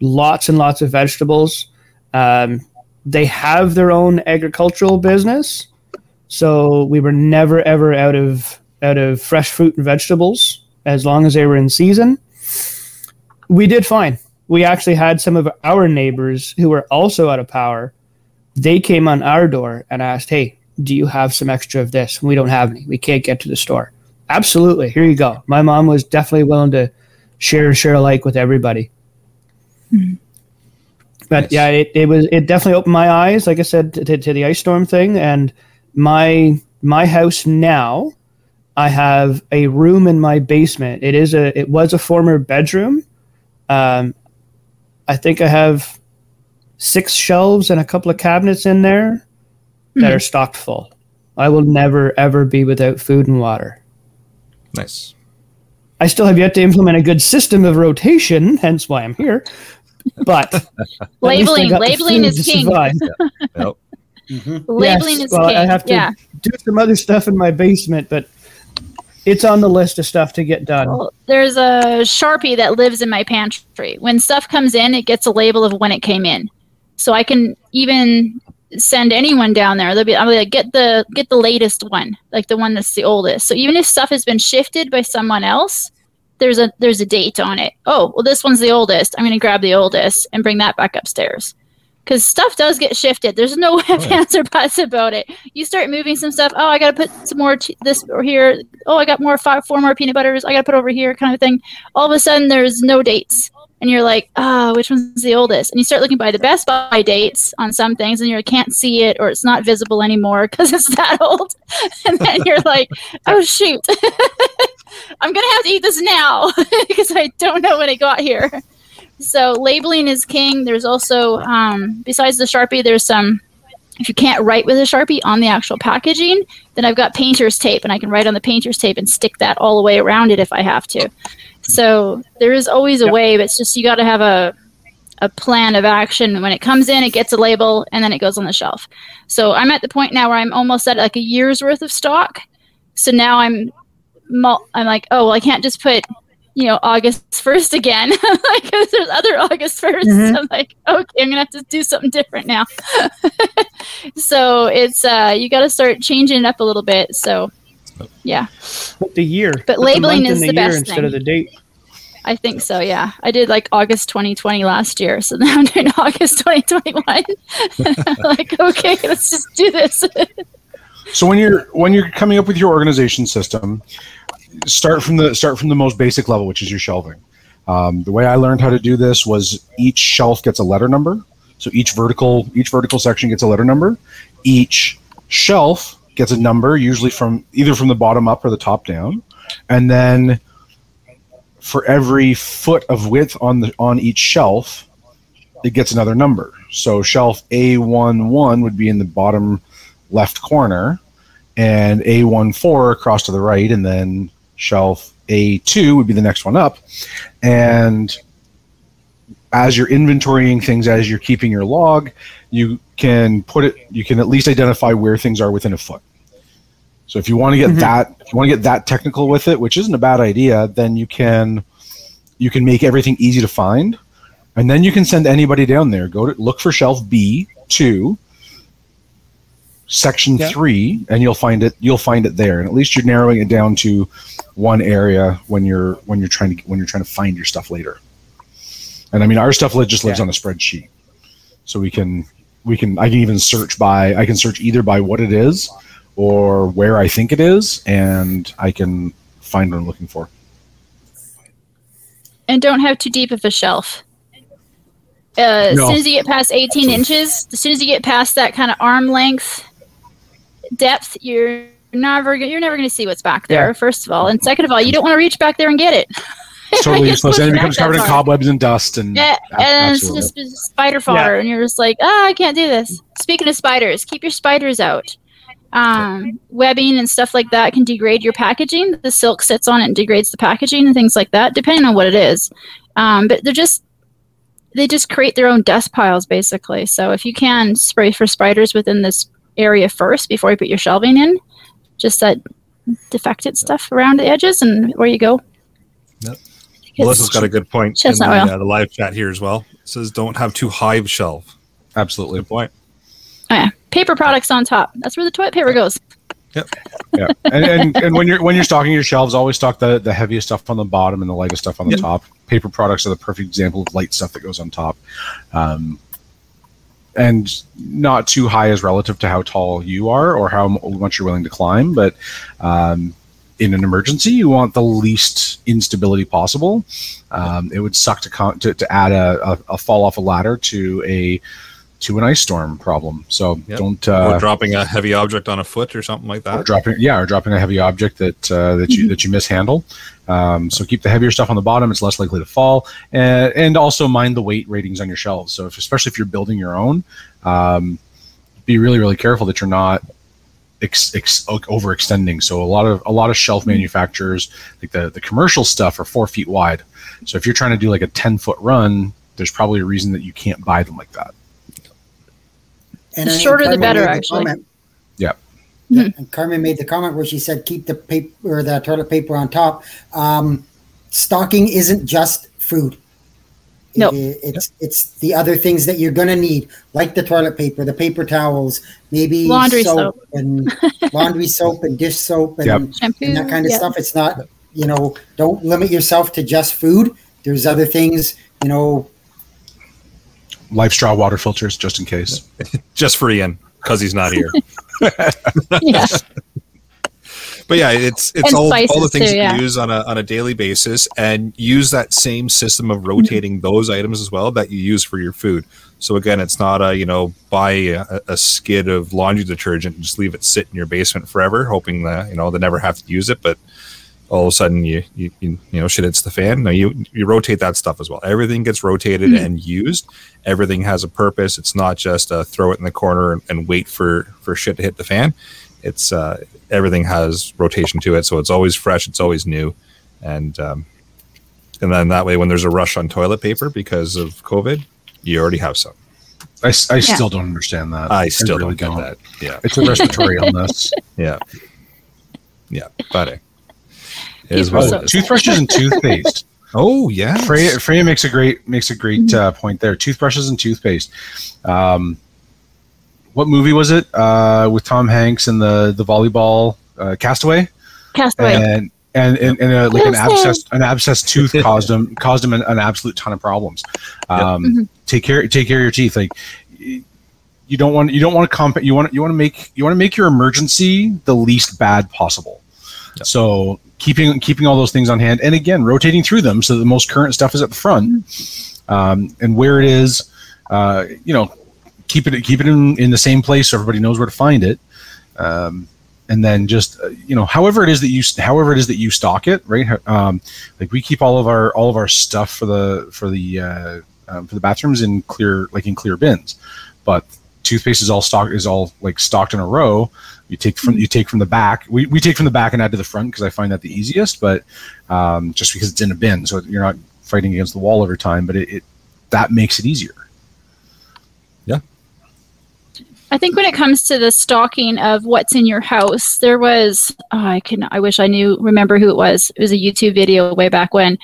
lots and lots of vegetables. Um, they have their own agricultural business, so we were never ever out of out of fresh fruit and vegetables as long as they were in season. We did fine. We actually had some of our neighbors who were also out of power. They came on our door and asked, "Hey, do you have some extra of this? We don't have any. We can't get to the store." Absolutely. Here you go. My mom was definitely willing to share share alike with everybody. Hmm. But Nice. yeah, it, it was it definitely opened my eyes, like I said, to, to the ice storm thing. And my my house now, I have a room in my basement. It is a it was a former bedroom. Um, I think I have six shelves and a couple of cabinets in there that are stocked full. I will never ever be without food and water. Nice. I still have yet to implement a good system of rotation, hence why I'm here. But at least I Labeling, labeling is king. survive. Yep. Mm-hmm. Labeling Yes, is well, king. I have to yeah. do some other stuff in my basement, but it's on the list of stuff to get done. Well, there's a sharpie that lives in my pantry. When stuff comes in, it gets a label of when it came in, so I can even send anyone down there. They'll be, I'll be like, get the get the latest one, like the one that's the oldest. So even if stuff has been shifted by someone else, there's a there's a date on it. Oh, well, this one's the oldest. I'm gonna grab the oldest and bring that back upstairs. Because stuff does get shifted. There's no ifs, ands, or buts about it. You start moving some stuff. Oh, I got to put some more ch- this or here. Oh, I got more five, four more peanut butters. I got to put over here, kind of thing. All of a sudden, there's no dates. and you're like, oh, which one's the oldest? And you start looking by the Best Buy dates on some things, and you can't see it or it's not visible anymore because it's that old. and then you're like, oh shoot, I'm gonna have to eat this now because I don't know when it got here. So labeling is king. There's also, um, besides the Sharpie, there's some. If you can't write with a Sharpie on the actual packaging, then I've got painter's tape, and I can write on the painter's tape and stick that all the way around it if I have to. So there is always a Yep. way, but it's just you got to have a a plan of action. When it comes in, it gets a label, and then it goes on the shelf. So I'm at the point now where I'm almost at like a year's worth of stock. So now I'm I'm like, oh well, I can't just put you know August first again because there's other August 1st Mhm. I'm like, okay, I'm gonna have to do something different now. so it's uh, you got to start changing it up a little bit. So yeah, Put the year. But labeling month is and the year best instead thing. of the date. I think so. Yeah, I did like August 2020 last year, so now I'm doing August 2021. like, okay, let's just do this. So when you're when you're coming up with your organization system, start from the start from the most basic level, which is your shelving. Um, the way I learned how to do this was each shelf gets a letter number. So each vertical each vertical section gets a letter number. Each shelf gets a number, usually from either from the bottom up or the top down, and then for every foot of width on the on each shelf, it gets another number. So shelf A11 would be in the bottom left corner, and A14 across to the right, and then shelf A2 would be the next one up. And as you're inventorying things, as you're keeping your log, you can put it, you can at least identify where things are within a foot. So if you want to get Mhm. that, if you want to get that technical with it, which isn't a bad idea, then you can you can make everything easy to find, and then you can send anybody down there. Go to look for shelf B two, section Yeah. three, and you'll find it. You'll find it there, and at least you're narrowing it down to one area when you're when you're trying to when you're trying to find your stuff later. And I mean, our stuff just lives Yeah. on a spreadsheet, so we can we can I can even search by I can search either by what it is or where I think it is, and I can find what I'm looking for. and don't have too deep of a shelf. Uh, As soon as you get past 18 inches, as soon as you get past that kind of arm length depth, you're never you're never going to see what's back there. Yeah. First of all, and second of all, you don't want to reach back there and get it. Totally You're useless, and it becomes covered in cobwebs and dust, and Yeah, a- and it's just spider fodder, and you're just like, ah, I can't do this. Speaking of spiders, keep your spiders out. Um, webbing and stuff like that can degrade your packaging. The silk sits on it and degrades the packaging and things like that, depending on what it is. Um, but they're just they just create their own dust piles basically. So if you can spray for spiders within this area first before you put your shelving in, just that defected stuff around the edges, and where you go. Yep. Melissa's got a good point in the, uh, the live chat here as well. It says don't have too high of shelf. absolutely. Good point. Oh, yeah. Paper products on top. That's where the toilet paper goes. Yep. yeah, and, and and when you're when you're stocking your shelves, always stock the the heaviest stuff on the bottom and the lightest stuff on the Yeah. top. Paper products are the perfect example of light stuff that goes on top, um, and not too high as relative to how tall you are or how much you're willing to climb. But um, in an emergency, you want the least instability possible. Um, it would suck to con- to, to add a, a, a fall off a ladder to a to an ice storm problem. So Yep. don't uh, or dropping a heavy object on a foot or something like or that. dropping yeah or dropping a heavy object that uh, that you that you mishandle. Um, so keep the heavier stuff on the bottom. It's less likely to fall. And, and also mind the weight ratings on your shelves. So if, especially if you're building your own um, be really really careful that you're not ex, ex, overextending. So a lot of a lot of shelf manufacturers like the the commercial stuff are four feet wide. So if you're trying to do like a 10 foot run there's probably a reason that you can't buy them like that And The shorter the better, made the actually. comment- Yep. Yeah, and Carmen made the comment where she said, "Keep the paper or the toilet paper on top." Um, stocking isn't just food. No. It- it's it's the other things that you're gonna need, like the toilet paper, the paper towels, maybe Laundry soap, soap. and laundry soap and dish soap and, Yep. Shampoo. and that kind of yeah. stuff. It's not, you know, don't limit yourself to just food. There's other things, you know. Life straw water filters just in case Just for Ian, because he's not here. yeah. but yeah, it's it's And all, all the things too, you yeah. can use on a on a daily basis, and use that same system of rotating mm-hmm. those items as well that you use for your food. So again, it's not a you know buy a, a skid of laundry detergent and just leave it sit in your basement forever, hoping that you know they never have to use it, but all of a sudden you you, you, you know shit hits the fan. No, you you rotate that stuff as well. Everything gets rotated and used. Everything has a purpose. It's not just uh, throw it in the corner and, and wait for for shit to hit the fan. It's uh, everything has rotation to it, so it's always fresh. It's always new, and um, and then that way when there's a rush on toilet paper because of COVID, you already have some. I, s- I still don't understand that. I still really don't get that. Yeah, It's a respiratory illness. yeah, yeah. But it He's is what also- it is. Toothbrushes and toothpaste. Oh yeah, Freya, Freya makes a great makes a great uh, point there. Toothbrushes and toothpaste. Um, what movie was it uh, with Tom Hanks and the the volleyball uh, Cast Away? Castaway. And and and, and uh, like an abscess an abscess tooth caused him caused him an, an absolute ton of problems. Um, Mhm. Take care take care of your teeth. Like you don't want you don't want to comp you want you want to make you want to make your emergency the least bad possible. So keeping keeping all those things on hand, and again rotating through them so the most current stuff is at the front, um, and where it is, uh, you know, keep it keep it in, in the same place so everybody knows where to find it. Um, and then just uh, you know, however it is that you however it is that you stock it, right? Um, like we keep all of our all of our stuff for the for the uh, um, for the bathrooms in clear like in clear bins, but toothpaste is all stock is all like stocked in a row. You take from you take from the back. We, we take from the back and add to the front because I find that the easiest. But um, just because it's in a bin, so you're not fighting against the wall every time. But it, it that makes it easier. Yeah. I think when it comes to the stalking of what's in your house, there was oh, I can I wish I knew remember who it was. It was a YouTube video way back when,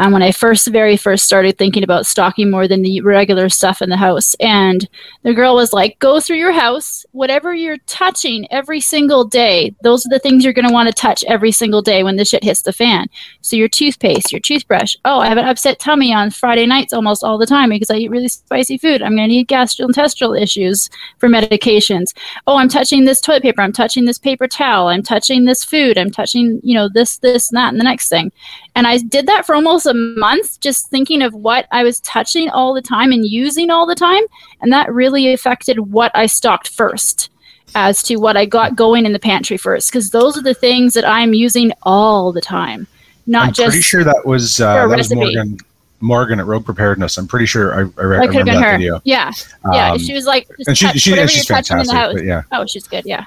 um, when I first very first started thinking about stalking more than the regular stuff in the house. And the girl was like, "Go through your house, whatever you're touching every single day. Those are the things you're going to want to touch every single day when the shit hits the fan. So your toothpaste, your toothbrush. Oh, I have an upset tummy on Friday nights almost all the time because I eat really spicy food. I'm going to need gastrointestinal issues for medications. Oh, I'm touching this toilet paper. I'm touching this paper towel. I'm touching this food. I'm touching, you know, this, this, and that, and the next thing. And I did that for almost a month, just thinking of what I was touching all the time and using all the time. And that really affected what I stocked first as to what I got going in the pantry first, because those are the things that I'm using all the time. Not just I'm just pretty sure that was uh, that was. Morgan Morgan at Rogue Preparedness. I'm pretty sure I, I, re- I that remember that her. video. Yeah, yeah. Um, she was like, and she, touch she she's you're touching in fantastic. the house. But yeah, Oh, she's good. Yeah.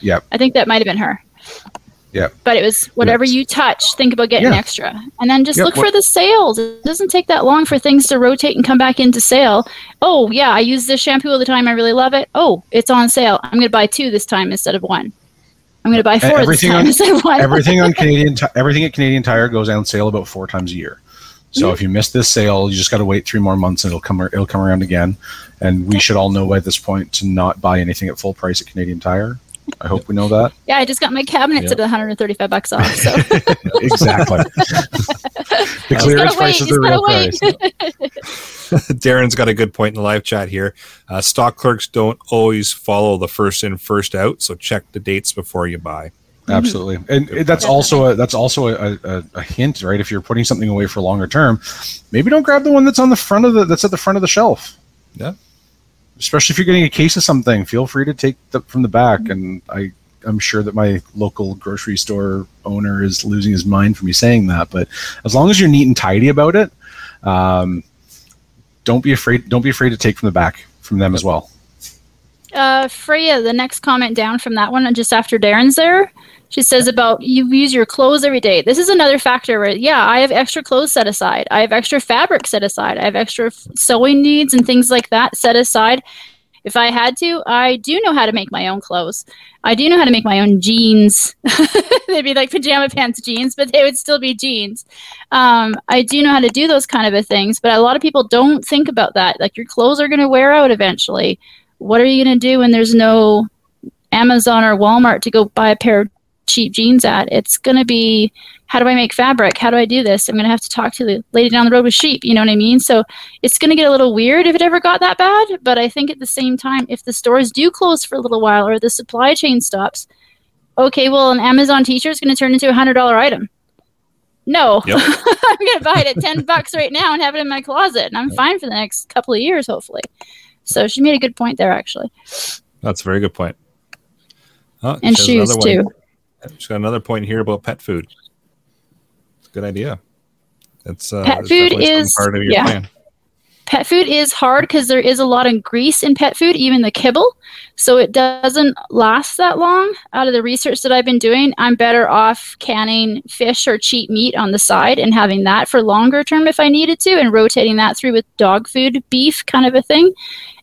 Yep. I think that might have been her. Yep. But it was whatever you touch, think about getting Yeah. extra. And then just Yep, look for the sales. It doesn't take that long for things to rotate and come back into sale. Oh, yeah, I use this shampoo all the time. I really love it. Oh, it's on sale. I'm going to buy two this time instead of one. I'm going to buy four this everything time on- instead of one. everything on Canadian everything at Canadian Tire goes on sale about four times a year. So if you miss this sale, you just got to wait three more months, and it'll come it'll come around again. And we should all know by this point to not buy anything at full price at Canadian Tire. I hope we know that yeah, I just got my cabinets Yeah. at 135 bucks off. So exactly. the clearance gotta price is the real just price. Darren's got a good point in the live chat here. Uh, stock clerks don't always follow the first in, first out, so check the dates before you buy. Absolutely, and it- that's also a that's also a, a, a hint, right? If you're putting something away for longer term, maybe don't grab the one that's on the front of the that's at the front of the shelf. Yeah. Especially if you're getting a case of something, feel free to take the, from the back. And I I'm sure that my local grocery store owner is losing his mind for me saying that, but as long as you're neat and tidy about it, um, don't be afraid. Don't be afraid to take from the back from them as well. uh, Freya, the next comment down from that one, just after Darren's there, she says about you use your clothes every day. This is another factor where, yeah, I have extra clothes set aside. I have extra fabric set aside. I have extra f- sewing needs and things like that set aside. If I had to, I do know how to make my own clothes. I do know how to make my own jeans. They'd be like pajama pants jeans, but they would still be jeans. Um, I do know how to do those kind of a things, but a lot of people don't think about that. Like your clothes are going to wear out eventually what are you going to do when there's no Amazon or Walmart to go buy a pair of cheap jeans at? It's going to be how do I make fabric? How do I do this? I'm going to have to talk to the lady down the road with sheep. You know what I mean? So it's going to get a little weird if it ever got that bad. But I think at the same time, if the stores do close for a little while or the supply chain stops, okay, well, an Amazon T-shirt is going to turn into a hundred dollar item. No, Yep. I'm going to buy it at ten bucks right now and have it in my closet, and I'm fine for the next couple of years, hopefully. So she made a good point there, actually, That's a very good point. Oh, and shoes too. She's got another point here about pet food. It's a good idea. It's uh, Pet food is- part of your yeah. plan. pet food is hard because there is a lot of grease in pet food, even the kibble. So it doesn't last that long. Out of the research that I've been doing, I'm better off canning fish or cheap meat on the side and having that for longer term if I needed to, and rotating that through with dog food, beef kind of a thing.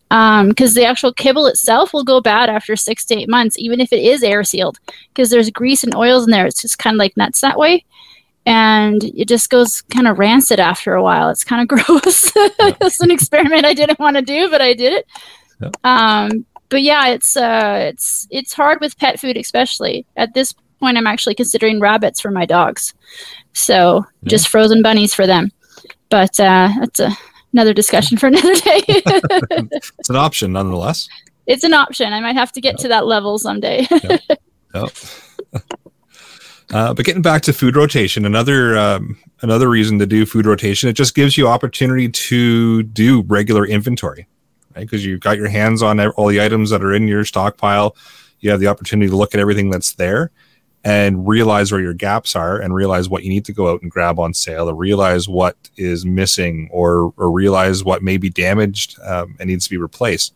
Because the actual kibble itself will go bad after six to eight months, even if it is air sealed, because there's grease and oils in there. It's just kind of like nuts that way and it just goes kind of rancid after a while. It's kind of gross. it's an experiment I didn't want to do, but I did it. Yep. Um, but yeah, it's uh, it's it's hard with pet food, especially at this point. I'm actually considering rabbits for my dogs, so Yeah. just frozen bunnies for them. But uh, that's a, another discussion for another day. It's an option nonetheless. it's an option. I might have to get Yep. to that level someday. Yep. uh, but getting back to food rotation, another um, another reason to do food rotation, it just gives you opportunity to do regular inventory, right? Because you've got your hands on all the items that are in your stockpile. You have the opportunity to look at everything that's there and realize where your gaps are and realize what you need to go out and grab on sale or realize what is missing or, or realize what may be damaged um, and needs to be replaced.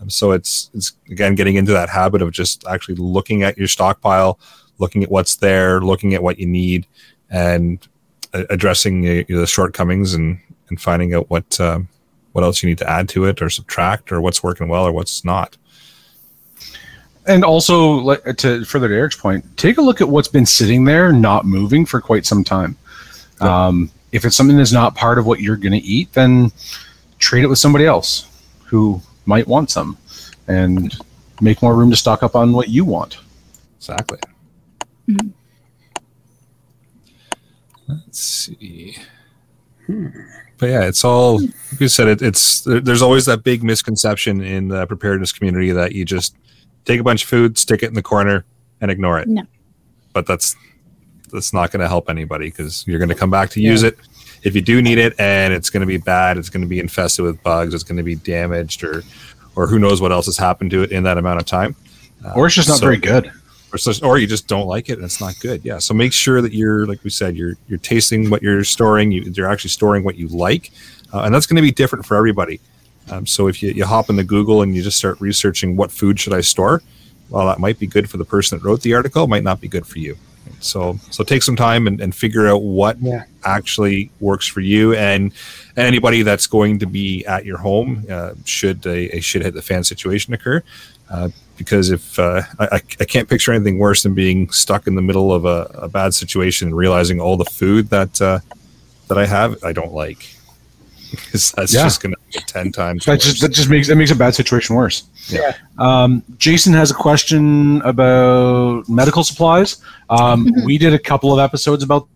Um, so it's it's again getting into that habit of just actually looking at your stockpile, looking at what's there, looking at what you need, and addressing uh, the shortcomings and and finding out what um, what else you need to add to it or subtract or what's working well or what's not. And also, to further to Eric's point, take a look at what's been sitting there, not moving for quite some time. Um, if it's something that's not part of what you're going to eat, then trade it with somebody else who might want some, and make more room to stock up on what you want. Exactly. Mhm. Let's see. But yeah, it's all like you said. It, it's there's always that big misconception in the preparedness community that you just take a bunch of food, stick it in the corner, and ignore it. No. But that's that's not going to help anybody because you're going to come back to use it if you do need it, and it's going to be bad. It's going to be infested with bugs. It's going to be damaged, or or who knows what else has happened to it in that amount of time. Uh, Or it's just not so- very good. or, so, or you just don't like it and it's not good. Yeah. So make sure that you're, like we said, you're you're tasting what you're storing. You, you're actually storing what you like, uh, and that's going to be different for everybody. Um, so if you, you hop into Google and you just start researching what food should I store, well, that might be good for the person that wrote the article. Might not be good for you. So so take some time and, and figure out what Yeah. actually works for you and, anybody that's going to be at your home uh, should a, a shit hit the fan situation occur. Uh, because if uh, I, I I can't picture anything worse than being stuck in the middle of a, a bad situation and realizing all the food that uh, that I have I don't like. 'Cause that's Yeah. just going to be ten times. That worse. just that just makes that makes a bad situation worse. Yeah. Um, Jason has a question about medical supplies. Um, Mhm. We did a couple of episodes about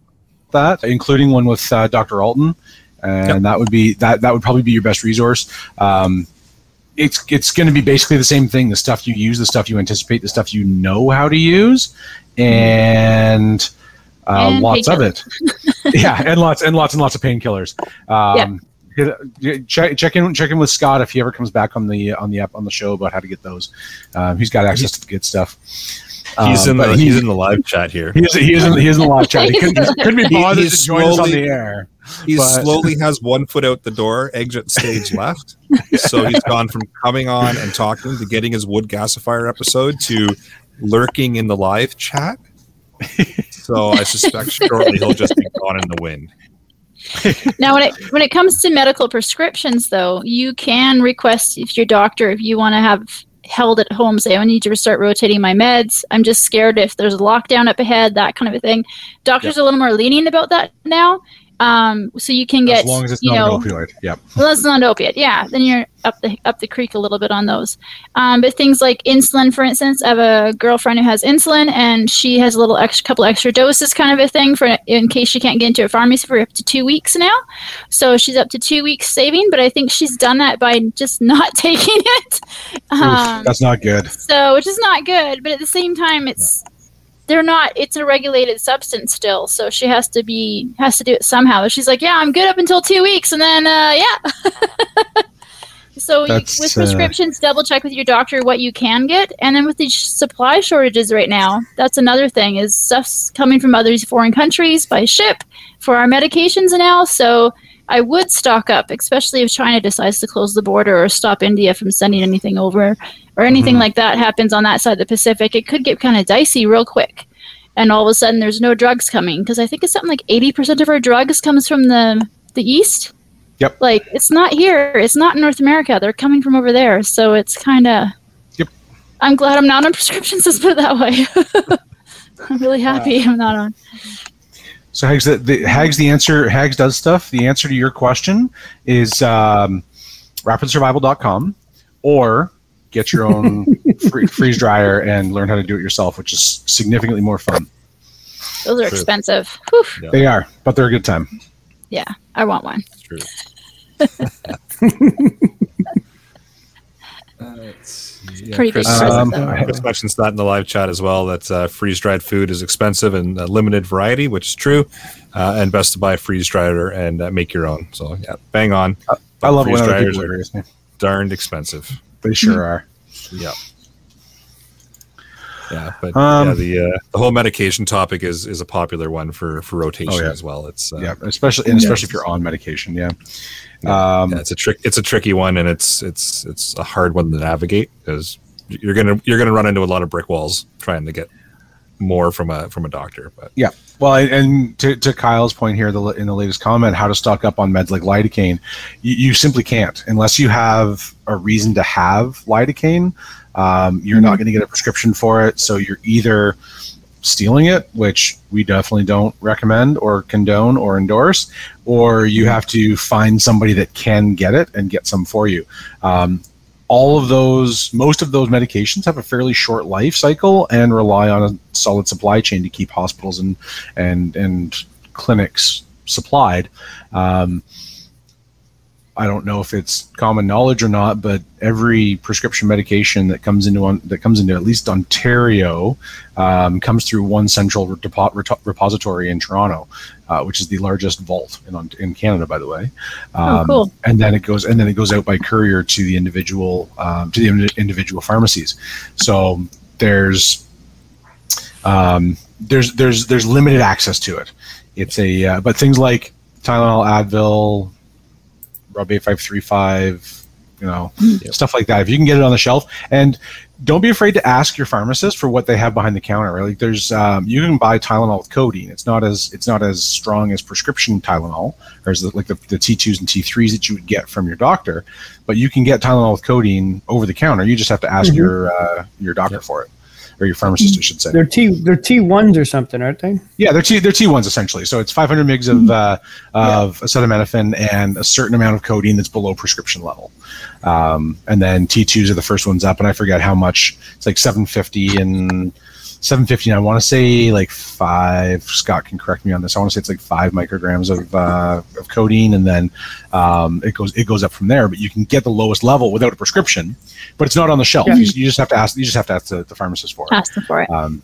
that, including one with uh, Dr. Alton, and Yep. that would be that that would probably be your best resource. Um, it's it's going to be basically the same thing: the stuff you use, the stuff you anticipate, the stuff you know how to use, and, uh, And lots of it. yeah, and lots and lots and lots of painkillers. Um, hit- Check, check in check in with Scott if he ever comes back on the on the app on the show about how to get those. Um, he's got access to the good stuff. he's Um, in the but he's in the live chat here. he is he is in, he is in the live chat. He couldn't, he couldn't be bothered he's to join us on the air. He slowly has one foot out the door, exit stage left. So he's gone from coming on and talking to getting his wood gasifier episode to lurking in the live chat. So I suspect shortly he'll just be gone in the wind. Now, when it when it comes to medical prescriptions, though, you can request if your doctor if you want to have held at home. Say, I need to start rotating my meds. I'm just scared if there's a lockdown up ahead, that kind of a thing. Doctors are a little more lenient about that now. Um, so you can get as long as it's you not know an opioid. Yep. well, that's not an opiate. Yeah, then you're up the up the creek a little bit on those. Um, but things like insulin, for instance, I have a girlfriend who has insulin, and she has a little extra couple extra doses, kind of a thing, for in case she can't get into a pharmacy for up to two weeks now. So she's up to two weeks saving, but I think she's done that by just not taking it. Oof, Um, that's not good. so which is not good, but at the same time, it's they're not. It's a regulated substance still, so she has to be has to do it somehow. She's like, yeah, I'm good up until two weeks, and then uh, yeah. so you, with uh, prescriptions, double check with your doctor what you can get, and then with these supply shortages right now, that's another thing is stuff's coming from other foreign countries by ship for our medications now. So I would stock up, especially if China decides to close the border or stop India from sending anything over or anything Mhm. like that happens on that side of the Pacific. It could get kind of dicey real quick. And all of a sudden there's no drugs coming because I think it's something like 80% of our drugs comes from the the east. Yep. Like it's not here. It's not in North America. They're coming from over there. So it's kind of Yep. I'm glad I'm not on prescriptions, let's put it that way. I'm really happy I'm not on. So Hags, the, the Hags, the answer Hags does stuff. The answer to your question is um, rapidsurvival.com or get your own free, freeze dryer and learn how to do it yourself, which is significantly more fun. Those are True. expensive. Whew. They are, but they're a good time. Yeah, I want one. True. Uh, it's- yeah, Pretty big Chris, present, Um, though. Chris mentions that in the live chat as well. That uh, freeze dried food is expensive and a limited variety, which is true. Uh, and best to buy freeze dryer and uh, make your own. So yeah, bang on. I love it freeze when other dryers people are agree with me. darned expensive. They sure are. Yeah. Yeah, but Um, yeah, the uh, the whole medication topic is is a popular one for for rotation Oh, yeah. as well. It's uh, Yeah, especially and especially if you're on medication. Yeah. Um, yeah, it's a trick. It's a tricky one, and it's it's it's a hard one to navigate because you're gonna you're gonna run into a lot of brick walls trying to get more from a from a doctor. But yeah, Well, and- and to, to Kyle's point here, the, in the latest comment, how to stock up on meds like lidocaine, you, you simply can't unless you have a reason to have lidocaine. Um, you're not going to get a prescription for it, so you're either stealing it, which we definitely don't recommend or condone or endorse, or you have to find somebody that can get it and get some for you. Um, all of those, most of those medications have a fairly short life cycle and rely on a solid supply chain to keep hospitals and and and clinics supplied. Um, I don't know if it's common knowledge or not, but every prescription medication that comes into on, that comes into at least Ontario um, comes through one central repo- repository in Toronto, uh, which is the largest vault in in Canada, by the way. Oh, Um, cool. And then it goes and then it goes out by courier to the individual um, to the individual pharmacies. So there's um, there's there's there's limited access to it. It's a uh, but things like Tylenol, Advil, Rub eight five three five, you know, Yep. stuff like that. If you can get it on the shelf, and don't be afraid to ask your pharmacist for what they have behind the counter. Like there's um, you can buy Tylenol with codeine. It's not as it's not as strong as prescription Tylenol, or as the, like the, the T2s and T3s that you would get from your doctor. But you can get Tylenol with codeine over the counter. You just have to ask Mhm. your uh, your doctor Yep. for it, or your pharmacist, I should say. They're T they're T ones or something, aren't they? Yeah, they're T they're T ones essentially. So it's 500 mgs of uh, of acetaminophen and a certain amount of codeine that's below prescription level. Um, and then T2s are the first ones up, and I forget how much. It's like 750 and 750. I want to say like five. Scott can correct me on this. I want to say it's like five micrograms of uh, of codeine, and then um, it goes it goes up from there. But you can get the lowest level without a prescription, but it's not on the shelf. Yeah. You, you just have to ask. You just have to ask the, the pharmacist for it. Ask them for it. Um,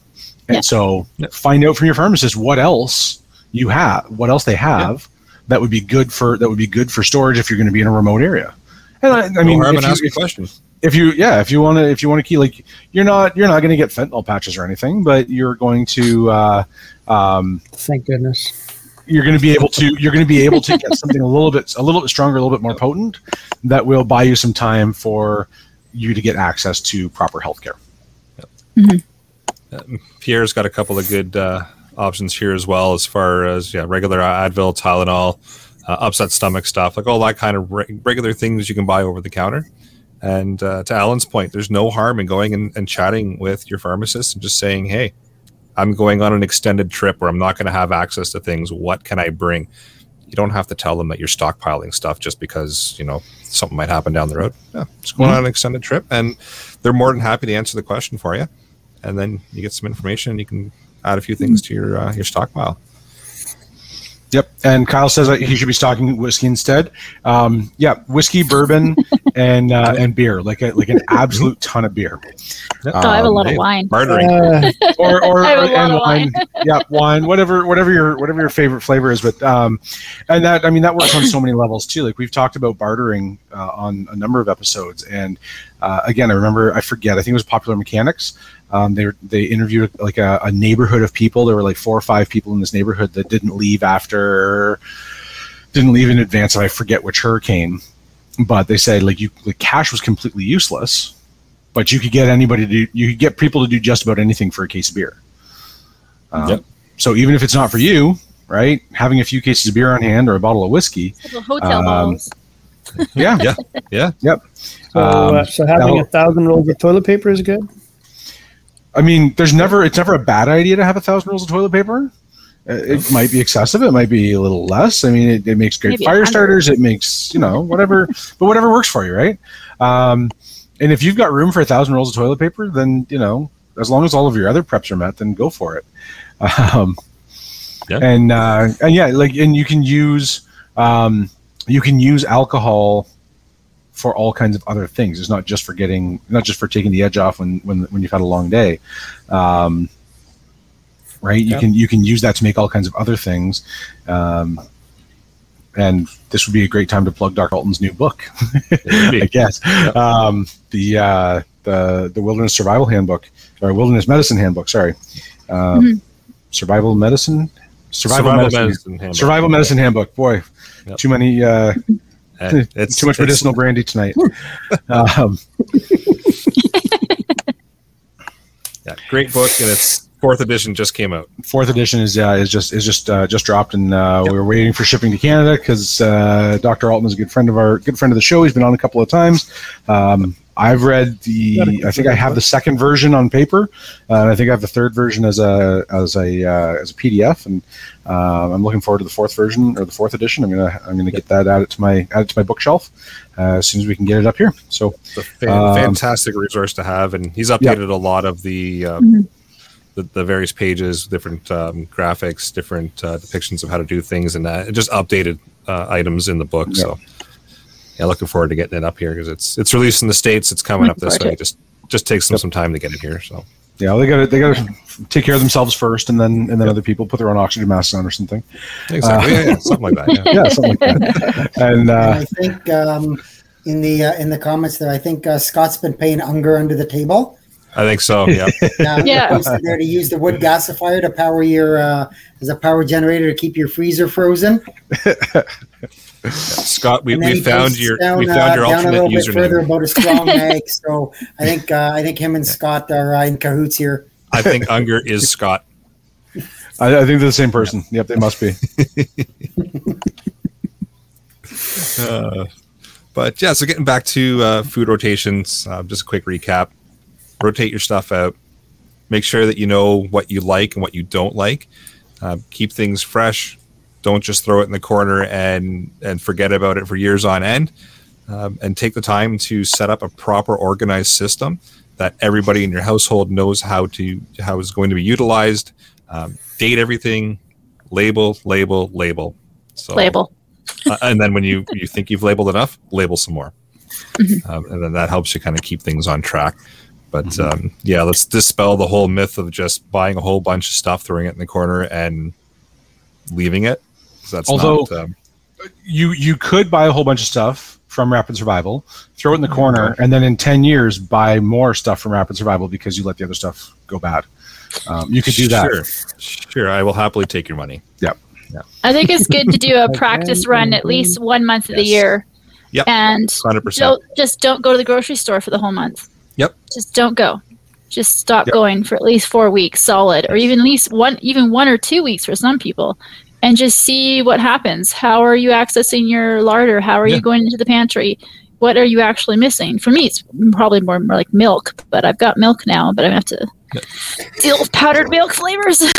and Yeah. so find out from your pharmacist what else you have, what else they have that would be good for that would be good for storage if you're going to be in a remote area. And I, I mean, no harm if in you, asking if, questions. If you, yeah, if you want to, if you want to keep like, you're not, you're not going to get fentanyl patches or anything, but you're going to, uh, um, Thank goodness. you're going to be able to, you're going to be able to get something a little bit, a little bit stronger, a little bit more potent that will buy you some time for you to get access to proper healthcare. Pierre's got a couple of good uh, options here as well, as far as yeah, regular Advil, Tylenol, uh, upset stomach stuff, like all that kind of re- regular things you can buy over the counter. And uh, to Alan's point, there's no harm in going and, and chatting with your pharmacist and just saying, "Hey, I'm going on an extended trip where I'm not going to have access to things. What can I bring?" You don't have to tell them that you're stockpiling stuff just because you know something might happen down the road. Yeah, just going on an extended trip, and they're more than happy to answer the question for you and then you get some information and you can add a few things to your uh, your stockpile. Yep. And Kyle says that he should be stocking whiskey instead. Um, yeah, whiskey, bourbon, and uh, and beer, like a, like an absolute ton of beer. Oh, I have a Um, lot of wine. Bartering. Uh, or or, I have a or- and of wine. yeah, wine, whatever, whatever your whatever your favorite flavor is. But um, and that I mean that works on so many levels too. Like we've talked about bartering uh, on a number of episodes, and uh, again, I remember I forget. I think it was Popular Mechanics. Um, they were- they interviewed like a, a neighborhood of people. There were like four or five people in this neighborhood that didn't leave after didn't leave in advance of I forget which hurricane. But they said like you the cash was completely useless but you could get anybody to do, you could get people to do just about anything for a case of beer. Um, Yep. So even if it's not for you, right, having a few cases of beer on hand or a bottle of whiskey, Little hotel Um, balls. yeah, Yeah. Yeah. yep. so, Um, uh, so having a thousand rolls of toilet paper is good. I mean, there's never it's never a bad idea to have a thousand rolls of toilet paper. Uh, It might be excessive. It might be a little less. I mean, it, it makes great Maybe fire starters. It makes you know whatever, but whatever works for you, right? Um, and if you've got room for a thousand rolls of toilet paper, then you know as long as all of your other preps are met, then go for it. Um, Yeah. And uh, and yeah, like and you can use um, you can use alcohol for all kinds of other things. It's not just for getting, not just for taking the edge off when when when you've had a long day. Um, right? You Yeah. can you can use that to make all kinds of other things. Um, and this would be a great time to plug Dark Alton's new book. I guess. Um, the uh, the the Wilderness Survival Handbook or Wilderness Medicine Handbook. Sorry, um, Mhm. Survival Medicine, Survival, Medicine, handbook. Survival Medicine Handbook. Boy, Yep. too many. Uh, It's too much medicinal brandy tonight. um, Yeah, great book, and its fourth edition just came out. fourth edition is uh, is just is just uh, just dropped, and uh, Yep. we were waiting for shipping to Canada because uh, Dr. Alton is a good friend of our good friend of the show. He's been on a couple of times. Um, I've read the. I think I have the second version on paper, uh, and I think I have the third version as a as a uh, as a PDF, and um, I'm looking forward to the fourth version or the fourth edition. I'm gonna I'm gonna get that added to my added to my bookshelf uh, as soon as we can get it up here. So It's a fan- Um, fantastic resource to have, and he's updated a lot of the, uh, Mhm. The the various pages, different um, graphics, different uh, depictions of how to do things, and uh, just updated uh, items in the book. So, yeah, looking forward to getting it up here because it's it's released in the states. It's coming up this way. it. Just just takes them some time to get it here. So, yeah, they got to they got to take care of themselves first, and then and then other people put their own oxygen masks on or something. exactly, yeah, yeah, something like that. Yeah. Yeah, something like that. And And uh, I think um, in the uh, in the comments there, I think uh, Scott's been paying Unger under the table. I think so. Yeah, Uh, Yeah. posted there to use the wood gasifier to power your uh, as a power generator to keep your freezer frozen. Scott, we, we found your down, we found your uh, down a alternate little bit further about a strong mag. So I think uh, I think him and Scott are uh, in cahoots here. I think Unger is Scott. I, I think they're the same person. Yep, they must be. Uh, but yeah, so getting back to uh, food rotations, uh, just a quick recap. Rotate your stuff out. Make sure that you know what you like and what you don't like. Uh, keep things fresh. Don't just throw it in the corner and and forget about it for years on end. Um, and take the time to set up a proper organized system that everybody in your household knows how to how is going to be utilized. Um, date everything. Label, label, label. So Label. uh, and then when you you think you've labeled enough, label some more, um, and then that helps you kind of keep things on track. But um, yeah, let's dispel the whole myth of just buying a whole bunch of stuff, throwing it in the corner, and leaving it. That's Although- not, um, You you could buy a whole bunch of stuff from Rapid Survival, throw it in the corner, and then in ten years buy more stuff from Rapid Survival because you let the other stuff go bad. Um, you could do that. Sure, sure. I will happily take your money. Yep. Yeah. I think it's good to do a practice run at least one month of the year. Yep. And Hundred percent. don't just don't go to the grocery store for the whole month. Yep. Just don't go. Just stop Yep. going for at least four weeks solid, or even at least one, even one or two weeks for some people, and just see what happens. How are you accessing your larder? How are Yeah. you going into the pantry? What are you actually missing? For me, it's probably more, more like milk, but I've got milk now, but I have to deal with powdered milk flavors.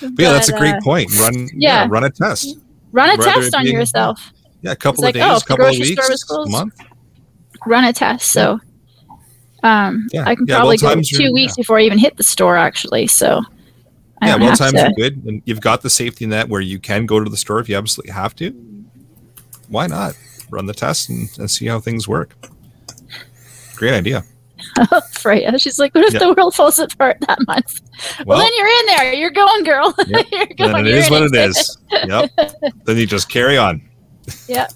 But yeah, that's a great uh, point. Run, yeah. yeah. run a test. Run a Rather test on yourself. Yeah, a couple It's of like, oh, days, if the couple of grocery store was weeks, a month. Run a test. So um, Yeah. I can Yeah, probably well, go two are- weeks before I even hit the store, actually. So I yeah, well times to- are good, and you've got the safety net where you can go to the store if you absolutely have to. Why not run the test and, and see how things work? Great idea. Oh Freya. She's like, what if Yeah. the world falls apart that month? Well, Well, then you're in there. You're going, girl. Yep. you're going. then it is what it is. Yep. then you just carry on. Yep.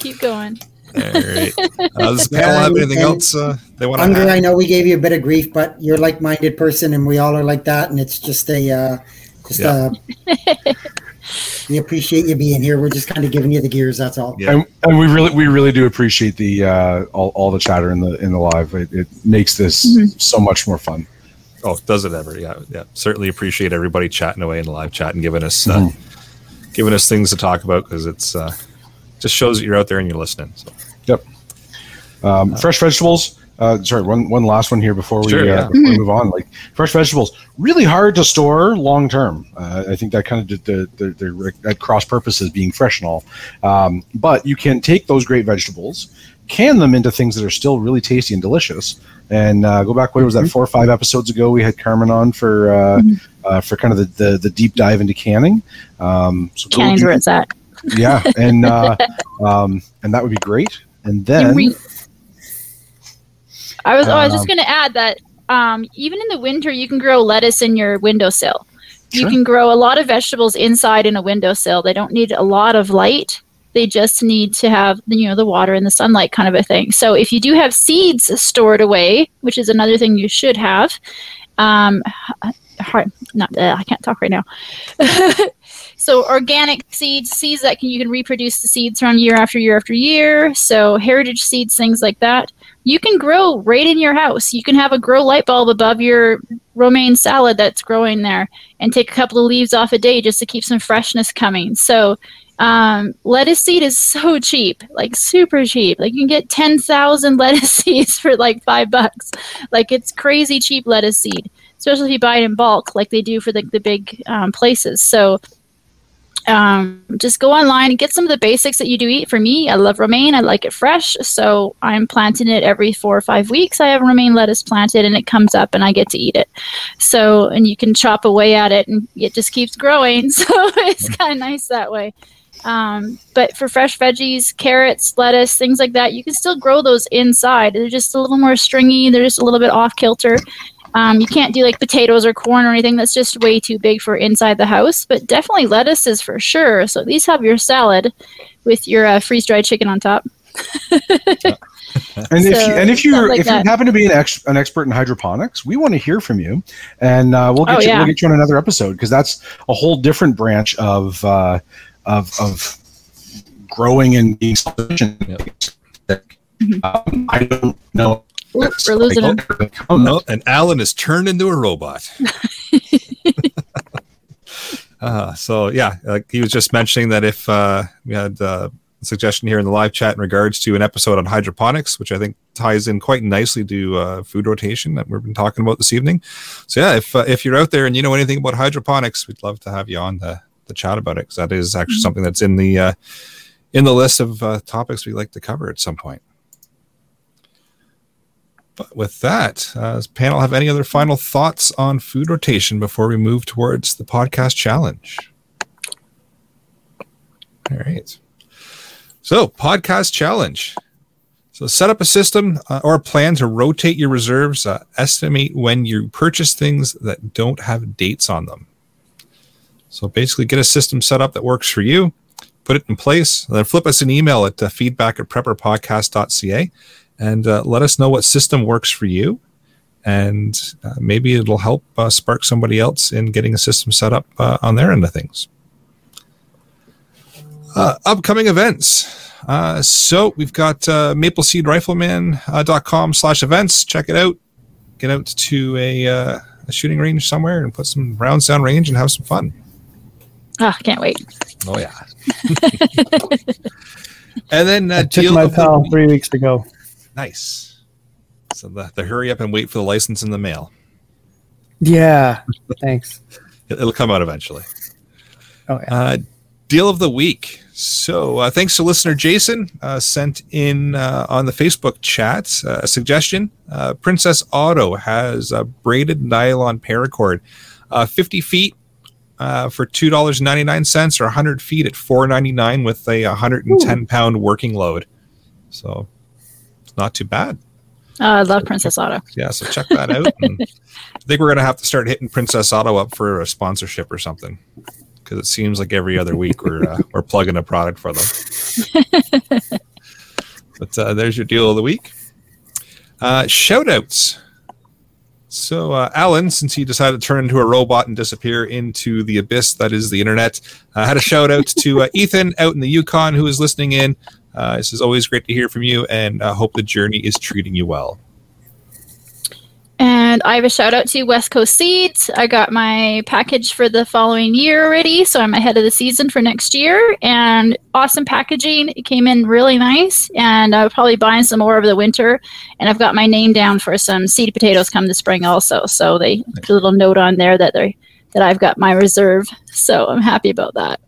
Keep going. All right. Uh, does panel have anything And- else uh, they want to Unger, add? I know we gave you a bit of grief, but you're a like-minded person, and we all are like that. And it's just a, uh, just Yeah. uh we appreciate you being here. We're just kind of giving you the gears. That's all. Yeah. And, and we really we really do appreciate the uh, all, all the chatter in the in the live. It, it makes this Mhm. so much more fun. Oh, does it ever? Yeah, yeah. Certainly appreciate everybody chatting away in the live chat and giving us uh, giving us things to talk about because it's uh, just shows that you're out there and you're listening. So Um, fresh vegetables. Uh, sorry, one one last one here before we, Sure, uh, yeah. before we move on. Like fresh vegetables, really hard to store long term. Uh, I think that kind of did the, the, the at cross purposes being fresh and all. Um, but you can take those great vegetables, can them into things that are still really tasty and delicious. And uh, go back. What was that? Four or five episodes ago, we had Carmen on for uh, Mhm. uh, for kind of the, the the deep dive into canning. Um, so go Canning's do- where it's at. Yeah, and uh, um, and that would be great. And then. re- I was. Oh, I was just Um, going to add that um, even in the winter, you can grow lettuce in your windowsill. You can grow a lot of vegetables inside in a windowsill. They don't need a lot of light. They just need to have you know the water and the sunlight kind of a thing. So if you do have seeds stored away, which is another thing you should have, um, hard, not uh, I can't talk right now. so organic seeds, seeds that can you can reproduce the seeds from year after year after year. So heritage seeds, things like that. You can grow right in your house. You can have a grow light bulb above your romaine salad that's growing there, and take a couple of leaves off a day just to keep some freshness coming. So um, lettuce seed is so cheap, like super cheap. Like you can get 10,000 lettuce seeds for like five bucks. Like it's crazy cheap lettuce seed, especially if you buy it in bulk, like they do for the, the big um, places. So um, just go online and get some of the basics that you do eat. For me, I love romaine. I like it fresh. So I'm planting it every four or five weeks. I have romaine lettuce planted and it comes up and I get to eat it. So, and you can chop away at it and it just keeps growing. So it's kind of nice that way. Um, but for fresh veggies, carrots, lettuce, things like that, you can still grow those inside. They're just a little more stringy. They're just a little bit off kilter. Um, you can't do like potatoes or corn or anything that's just way too big for inside the house. But definitely lettuces for sure. So at least have your salad with your uh, freeze dried chicken on top. And if you, and if you like if that. you happen to be an ex, an expert in hydroponics, we want to hear from you, and uh, we'll get Oh, you yeah. we'll get you on another episode because that's a whole different branch of uh, of of growing and being sufficient. Mhm. Um, I don't know. Oop, we're losing him. Oh, no, and Alan is turned into a robot. uh, so yeah, like he was just mentioning that if uh, we had uh, a suggestion here in the live chat in regards to an episode on hydroponics, which I think ties in quite nicely to uh, food rotation that we've been talking about this evening. So yeah, if uh, if you're out there and you know anything about hydroponics, we'd love to have you on the the chat about it because that is actually something that's in the uh, in the list of uh, topics we like to cover at some point. But with that, uh, does panel have any other final thoughts on food rotation before we move towards the podcast challenge? All right. So, podcast challenge. So, set up a system uh, or a plan to rotate your reserves. Uh, estimate when you purchase things that don't have dates on them. So, basically, get a system set up that works for you, put it in place, then flip us an email at uh, feedback at prepperpodcast.ca and uh, let us know what system works for you. And uh, maybe it'll help uh, spark somebody else in getting a system set up uh, on their end of things. Uh, upcoming events. Uh, so we've got uh, mapleseedrifleman.com slash events. Check it out. Get out to a, uh, a shooting range somewhere and put some rounds down range and have some fun. Ah, can't wait. Oh, yeah. and then uh, I took deal my PAL three weeks ago. Nice. So the, the hurry up and wait for the license in the mail. Yeah. Thanks. It- It'll come out eventually. Oh yeah. Uh, deal of the week. So uh, thanks to listener Jason uh, sent in uh, on the Facebook chat uh, a suggestion. Uh, Princess Auto has a braided nylon paracord. uh, 50 feet uh, for two dollars ninety nine cents, or 100 feet at 4.99 with a 110 pound working load. So not too bad. Uh, I love Princess Auto. Yeah, so check that out. I think we're gonna have to start hitting Princess Auto up for a sponsorship or something because it seems like every other week we're uh, we're plugging a product for them. but uh, there's your deal of the week. Uh, shout outs. So, uh, Alan, since he decided to turn into a robot and disappear into the abyss that is the internet, uh, had a shout out to uh, Ethan out in the Yukon who is listening in. Uh, this is always great to hear from you and uh, hope the journey is treating you well. And I have a shout out to West Coast Seeds. I got my package for the following year already, so I'm ahead of the season for next year. And awesome packaging. It came in really nice, and I'll probably buying some more over the winter. And I've got my name down for some seed potatoes come the spring also. So they put a little note on there that they that I've got my reserve. So I'm happy about that.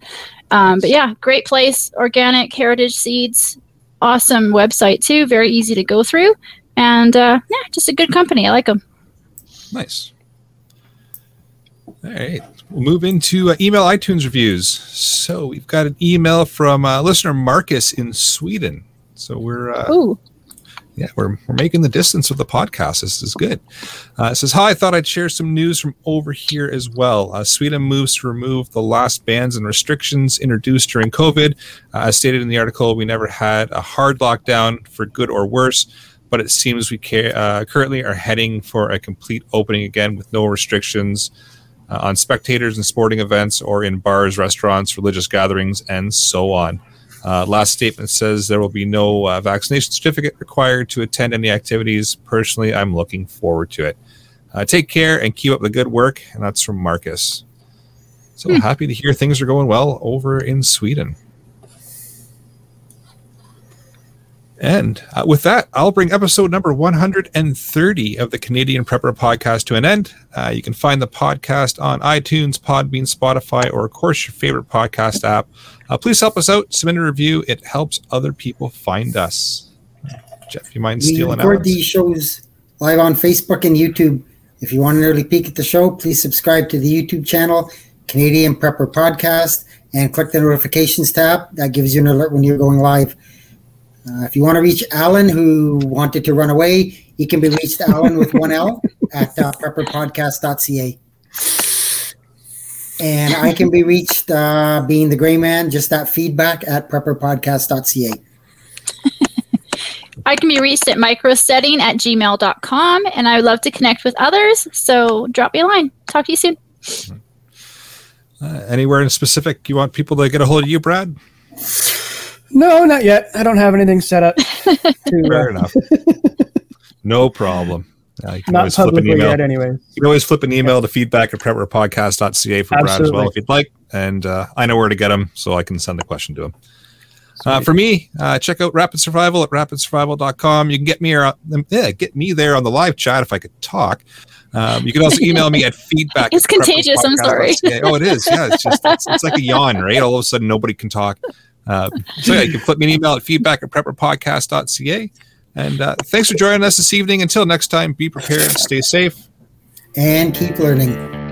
Um, but yeah, great place, organic heritage seeds. Awesome website too, very easy to go through and uh, yeah, just a good company. I like them. Nice. All right. We'll move into uh, email iTunes reviews. So we've got an email from uh, listener Marcus in Sweden. So we're uh, Ooh, yeah, we're, we're making the distance with the podcast. This is good. Uh, it says, Hi, I thought I'd share some news from over here as well. Uh, Sweden moves to remove the last bans and restrictions introduced during COVID. Uh, as stated in the article, we never had a hard lockdown for good or worse, but it seems we ca- uh, currently are heading for a complete opening again with no restrictions. Uh, on spectators and sporting events or in bars, restaurants, religious gatherings, and so on. Uh, last statement says there will be no uh, vaccination certificate required to attend any activities. Personally, I'm looking forward to it. Uh, take care and keep up the good work. And that's from Marcus. So happy to hear things are going well over in Sweden. And uh, with that, I'll bring episode number 130 of the Canadian Prepper podcast to an end. Uh, you can find the podcast on iTunes, Podbean, Spotify, or, of course, your favorite podcast app. Uh, please help us out. Submit a review. It helps other people find us. Jeff, you mind We stealing record these shows live on Facebook and YouTube. If you want an early peek at the show, please subscribe to the YouTube channel, Canadian Prepper Podcast, and click the notifications tab. That gives you an alert when you're going live. Uh, if you want to reach Alan, who wanted to run away, he can be reached Alan with one L at uh, prepperpodcast.ca. And I can be reached, uh, being the gray man, just that feedback at prepperpodcast.ca. I can be reached at microsetting at gmail.com, and I would love to connect with others. So drop me a line. Talk to you soon. Uh, anywhere in specific you want people to get a hold of you, Brad? No, not yet. I don't have anything set up. To, Fair uh, enough. no problem. Uh, you can not always flip an publicly email. yet, anyway. You can always flip an email to feedback at prepperpodcast.ca for Brad as well if you'd like. And uh, I know where to get him, so I can send the question to him. Uh, for me, uh, check out Rapid Survival at rapidsurvival.com. You can get me, uh, yeah, get me there on the live chat if I could talk. Um, you can also email me at feedback. It's at contagious, I'm sorry. Oh, it is. Yeah, it's just it's, it's like a yawn, right? All of a sudden, nobody can talk. Uh, so yeah, you can flip me an email at feedback at prepperpodcast.ca. And uh, thanks for joining us this evening. Until next time, be prepared, stay safe, And keep learning.